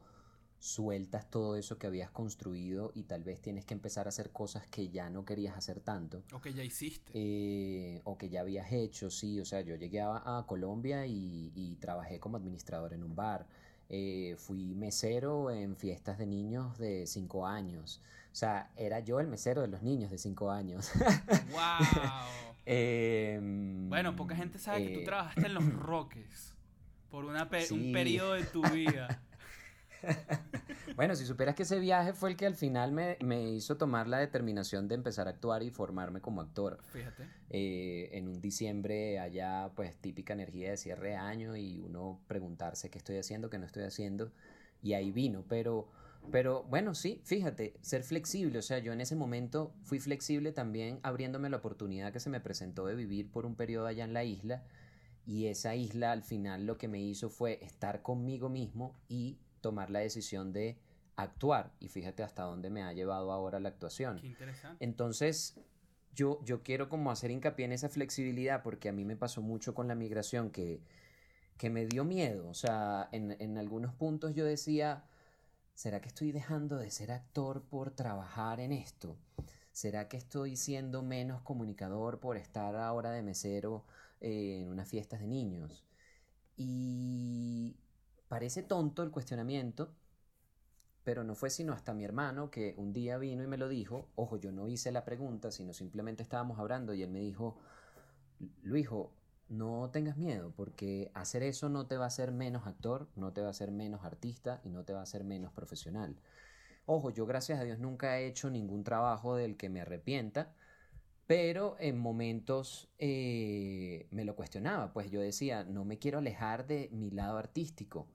sueltas todo eso que habías construido y tal vez tienes que empezar a hacer cosas que ya no querías hacer tanto. O que ya hiciste. Eh, o que ya habías hecho, sí. O sea, yo llegué a, Colombia y, trabajé como administrador en un bar. Eh, fui mesero en fiestas de niños de 5 años. O sea, era yo el mesero de los niños de 5 años. ¡Wow! Em, bueno, poca gente sabe que tú eh, trabajaste en los Roques por una un periodo de tu vida. bueno, si supieras que ese viaje fue el que al final me, hizo tomar la determinación de empezar a actuar y formarme como actor. Fíjate. Eh, en un diciembre allá, pues típica energía de cierre de año y uno preguntarse qué estoy haciendo, qué no estoy haciendo. Y ahí vino, pero... Pero bueno, sí, fíjate, ser flexible, o sea, yo en ese momento fui flexible también abriéndome la oportunidad que se me presentó de vivir por un periodo allá en la isla y esa isla al final lo que me hizo fue estar conmigo mismo y tomar la decisión de actuar. Y fíjate hasta dónde me ha llevado ahora la actuación. Qué interesante. Entonces, yo, yo quiero como hacer hincapié en esa flexibilidad porque a mí me pasó mucho con la migración que, que me dio miedo. O sea, en, en algunos puntos yo decía, ¿será que estoy dejando de ser actor por trabajar en esto? ¿Será que estoy siendo menos comunicador por estar ahora de mesero eh, en unas fiestas de niños? Y Parece tonto el cuestionamiento, pero no fue sino hasta mi hermano que un día vino y me lo dijo. Ojo, yo no hice la pregunta, sino simplemente estábamos hablando y él me dijo, Luijo, no tengas miedo, porque hacer eso no te va a hacer menos actor, no te va a hacer menos artista y no te va a hacer menos profesional. Ojo, yo gracias a Dios nunca he hecho ningún trabajo del que me arrepienta, pero en momentos eh, me lo cuestionaba, pues yo decía, no me quiero alejar de mi lado artístico.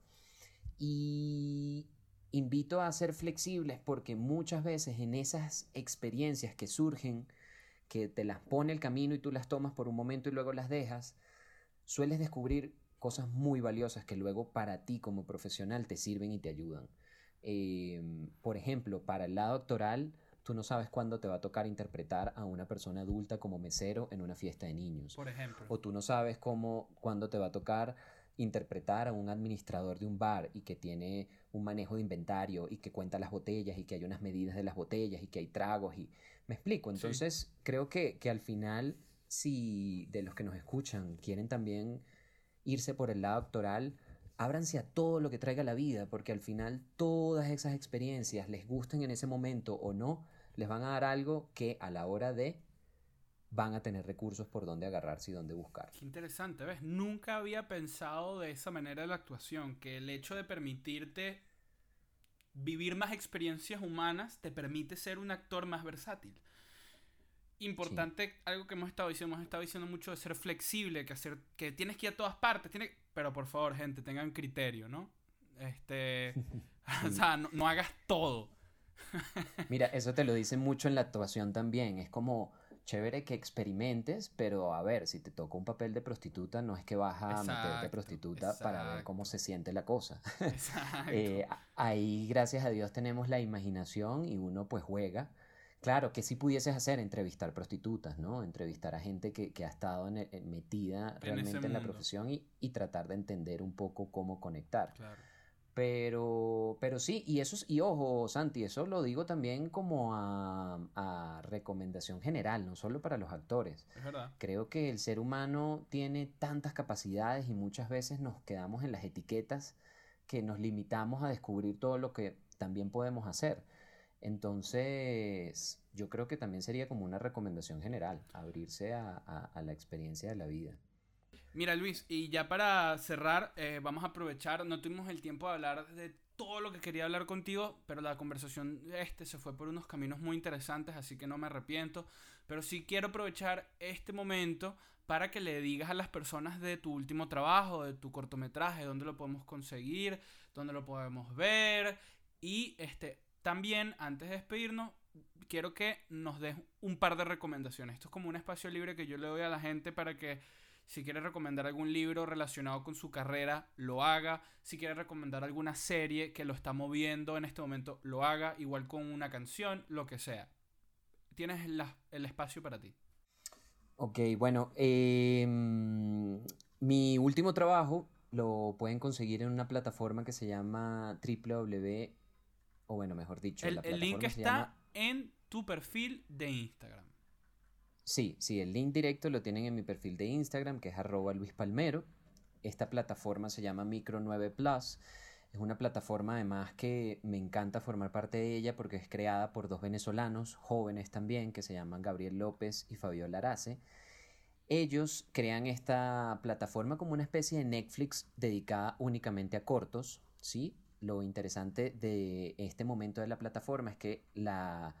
Y invito a ser flexibles porque muchas veces en esas experiencias que surgen, que te las pone el camino y tú las tomas por un momento y luego las dejas, sueles descubrir cosas muy valiosas que luego para ti como profesional te sirven y te ayudan. Em, por ejemplo, para el lado actoral, tú no sabes cuándo te va a tocar interpretar a una persona adulta como mesero en una fiesta de niños. Por ejemplo. O tú no sabes cómo, cuándo te va a tocar interpretar a un administrador de un bar y que tiene un manejo de inventario y que cuenta las botellas y que hay unas medidas de las botellas y que hay tragos y me explico. Entonces creo que, que al final si de los que nos escuchan quieren también irse por el lado actoral, ábranse a todo lo que traiga la vida, porque al final todas esas experiencias, les gusten en ese momento o no, les van a dar algo que a la hora de van a tener recursos por donde agarrarse y donde buscar. Qué interesante, ¿ves? Nunca había pensado de esa manera la actuación, que el hecho de permitirte vivir más experiencias humanas te permite ser un actor más versátil. Importante, algo que hemos estado diciendo, hemos estado diciendo mucho de ser flexible, que hacer, que tienes que ir a todas partes, tiene, pero por favor, gente, tengan criterio, ¿no? Este, o sea, no hagas todo. Mira, eso te lo dicen mucho en la actuación también, es como chévere que experimentes, pero a ver, si te toca un papel de prostituta, no es que vas a meterte Exacto, prostituta para ver cómo se siente la cosa. Exacto. Eh, ahí, gracias a Dios, tenemos la imaginación y uno pues juega. Claro, que si pudieses hacer entrevistar prostitutas, ¿no? Entrevistar a gente que, que ha estado en- en- metida En realmente en la profesión y, y tratar de entender un poco cómo conectar. Claro. Pero, pero sí, y eso es- y ojo, Santi, eso lo digo también como a, a recomendación general, no solo para los actores. Es verdad. Creo que el ser humano tiene tantas capacidades y muchas veces nos quedamos en las etiquetas que nos limitamos a descubrir todo lo que también podemos hacer. Entonces, yo creo que también sería como una recomendación general, abrirse a, a- a la experiencia de la vida. Mira, Luis, y ya para cerrar, eh, vamos a aprovechar, no tuvimos el tiempo de hablar de todo lo que quería hablar contigo, pero la conversación este se fue por unos caminos muy interesantes, así que no me arrepiento, pero sí quiero aprovechar este momento para que le digas a las personas de tu último trabajo, de tu cortometraje, dónde lo podemos conseguir, dónde lo podemos ver, y este, también, antes de despedirnos, quiero que nos des un par de recomendaciones. Esto es como un espacio libre que yo le doy a la gente para que si quiere recomendar algún libro relacionado con su carrera, lo haga. Si quiere recomendar alguna serie que lo está moviendo en este momento, lo haga. Igual con una canción, lo que sea. Tienes la- el espacio para ti. Ok, bueno, em, mi último trabajo lo pueden conseguir en una plataforma que se llama www, o bueno, mejor dicho, El, la el link plataforma se está llama... en tu perfil de Instagram. Sí, sí, el link directo lo tienen en mi perfil de Instagram, que es arroba Luis Palmero. Esta plataforma se llama Micro 9 Plus. Es una plataforma además que me encanta formar parte de ella porque es creada por dos venezolanos, jóvenes también, que se llaman Gabriel López y Fabiola Arace. Ellos crean esta plataforma como una especie de Netflix dedicada únicamente a cortos, ¿sí? Lo interesante de este momento de la plataforma es que la,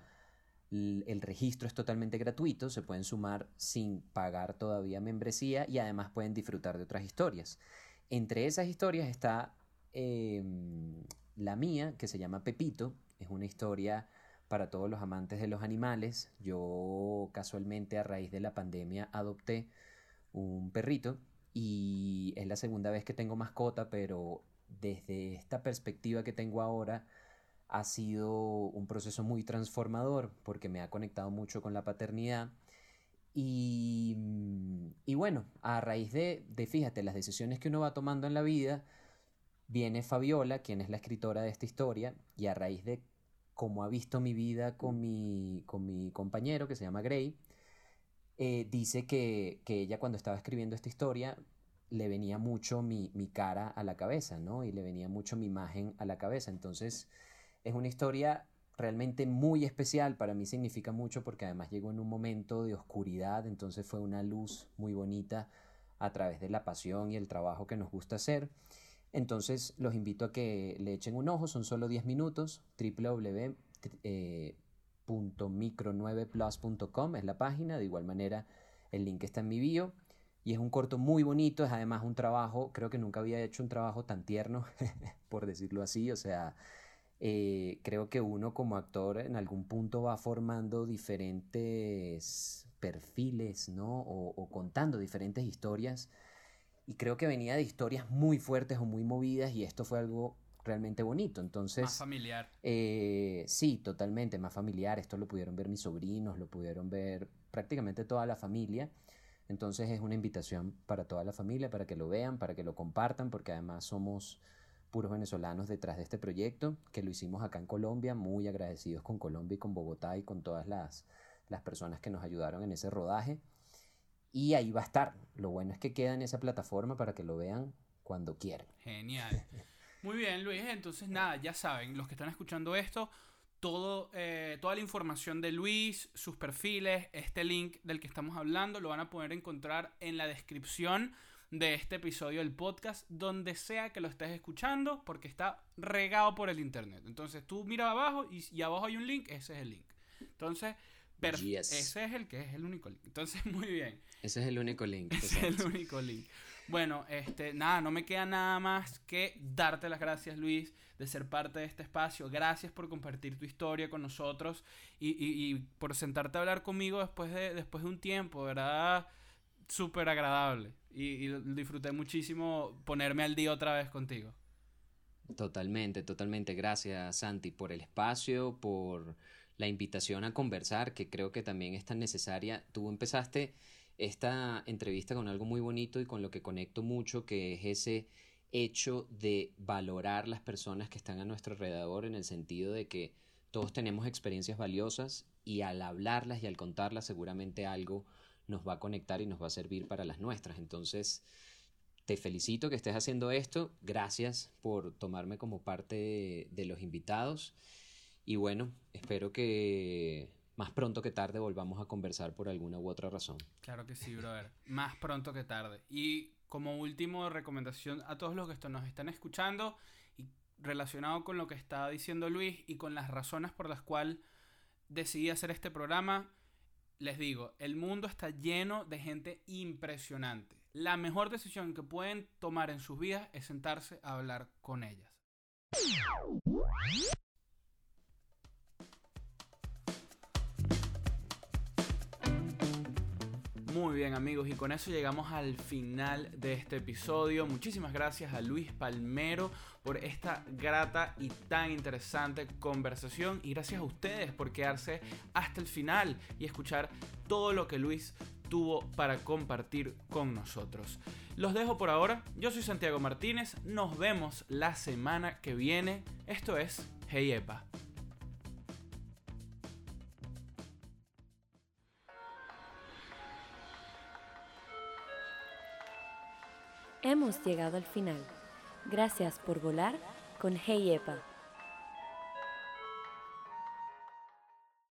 el registro es totalmente gratuito, se pueden sumar sin pagar todavía membresía y además pueden disfrutar de otras historias. Entre esas historias está em, la mía, que se llama Pepito, es una historia para todos los amantes de los animales. Yo casualmente a raíz de la pandemia adopté un perrito y es la segunda vez que tengo mascota, pero desde esta perspectiva que tengo ahora ha sido un proceso muy transformador porque me ha conectado mucho con la paternidad. Y, y bueno, a raíz de, de, fíjate, las decisiones que uno va tomando en la vida, viene Fabiola, quien es la escritora de esta historia, y a raíz de cómo ha visto mi vida con mi, con mi compañero, que se llama Gray, eh, dice que, que ella cuando estaba escribiendo esta historia le venía mucho mi, mi cara a la cabeza, ¿no? Y le venía mucho mi imagen a la cabeza. Entonces, es una historia realmente muy especial, para mí significa mucho porque además llegó en un momento de oscuridad, entonces fue una luz muy bonita a través de la pasión y el trabajo que nos gusta hacer. Entonces los invito a que le echen un ojo, son solo 10 minutos, www.micro9plus.com es la página, de igual manera el link está en mi bio. Y es un corto muy bonito, es además un trabajo, creo que nunca había hecho un trabajo tan tierno, por decirlo así, o sea, eh, creo que uno como actor en algún punto va formando diferentes perfiles, ¿no? O, o, contando diferentes historias. Y creo que venía de historias muy fuertes o muy movidas y esto fue algo realmente bonito. Entonces... Más familiar. Eh, sí, totalmente, más familiar. Esto lo pudieron ver mis sobrinos, lo pudieron ver prácticamente toda la familia. Entonces es una invitación para toda la familia, para que lo vean, para que lo compartan, porque además somos puros venezolanos detrás de este proyecto, que lo hicimos acá en Colombia, muy agradecidos con Colombia y con Bogotá y con todas las, las personas que nos ayudaron en ese rodaje. Y ahí va a estar. Lo bueno es que queda en esa plataforma para que lo vean cuando quieran. Genial. Muy bien, Luis. Entonces, nada, ya saben, los que están escuchando esto, todo, eh, toda la información de Luis, sus perfiles, este link del que estamos hablando, lo van a poder encontrar en la descripción de este episodio del podcast, donde sea que lo estés escuchando, porque está regado por el internet. Entonces tú mira abajo y, y abajo hay un link, ese es el link. Entonces, yes. ese es el que es el único link. Entonces, muy bien. Ese es el único link. Ese es el único link. Bueno, este, nada, no me queda nada más que darte las gracias, Luis, de ser parte de este espacio. Gracias por compartir tu historia con nosotros y, y, y por sentarte a hablar conmigo después de, después de un tiempo, ¿verdad? Súper agradable. Y, disfruté muchísimo ponerme al día otra vez contigo. Totalmente, totalmente. Gracias, Santi, por el espacio, por la invitación a conversar, que creo que también es tan necesaria. Tú empezaste esta entrevista con algo muy bonito y con lo que conecto mucho, que es ese hecho de valorar las personas que están a nuestro alrededor en el sentido de que todos tenemos experiencias valiosas y al hablarlas y al contarlas seguramente algo nos va a conectar y nos va a servir para las nuestras. Entonces, te felicito que estés haciendo esto. Gracias por tomarme como parte de, los invitados. Y bueno, espero que más pronto que tarde volvamos a conversar por alguna u otra razón. Claro que sí, brother. Más pronto que tarde. Y como último recomendación a todos los que nos están escuchando y relacionado con lo que está diciendo Luis y con las razones por las cuales decidí hacer este programa, les digo, el mundo está lleno de gente impresionante. La mejor decisión que pueden tomar en sus vidas es sentarse a hablar con ellas. Muy bien amigos y con eso llegamos al final de este episodio. Muchísimas gracias a Luis Palmero por esta grata y tan interesante conversación y gracias a ustedes por quedarse hasta el final y escuchar todo lo que Luis tuvo para compartir con nosotros. Los dejo por ahora. Yo soy Santiago Martínez. Nos vemos la semana que viene. Esto es Hey Epa. Hemos llegado al final. Gracias por volar con Hey Epa.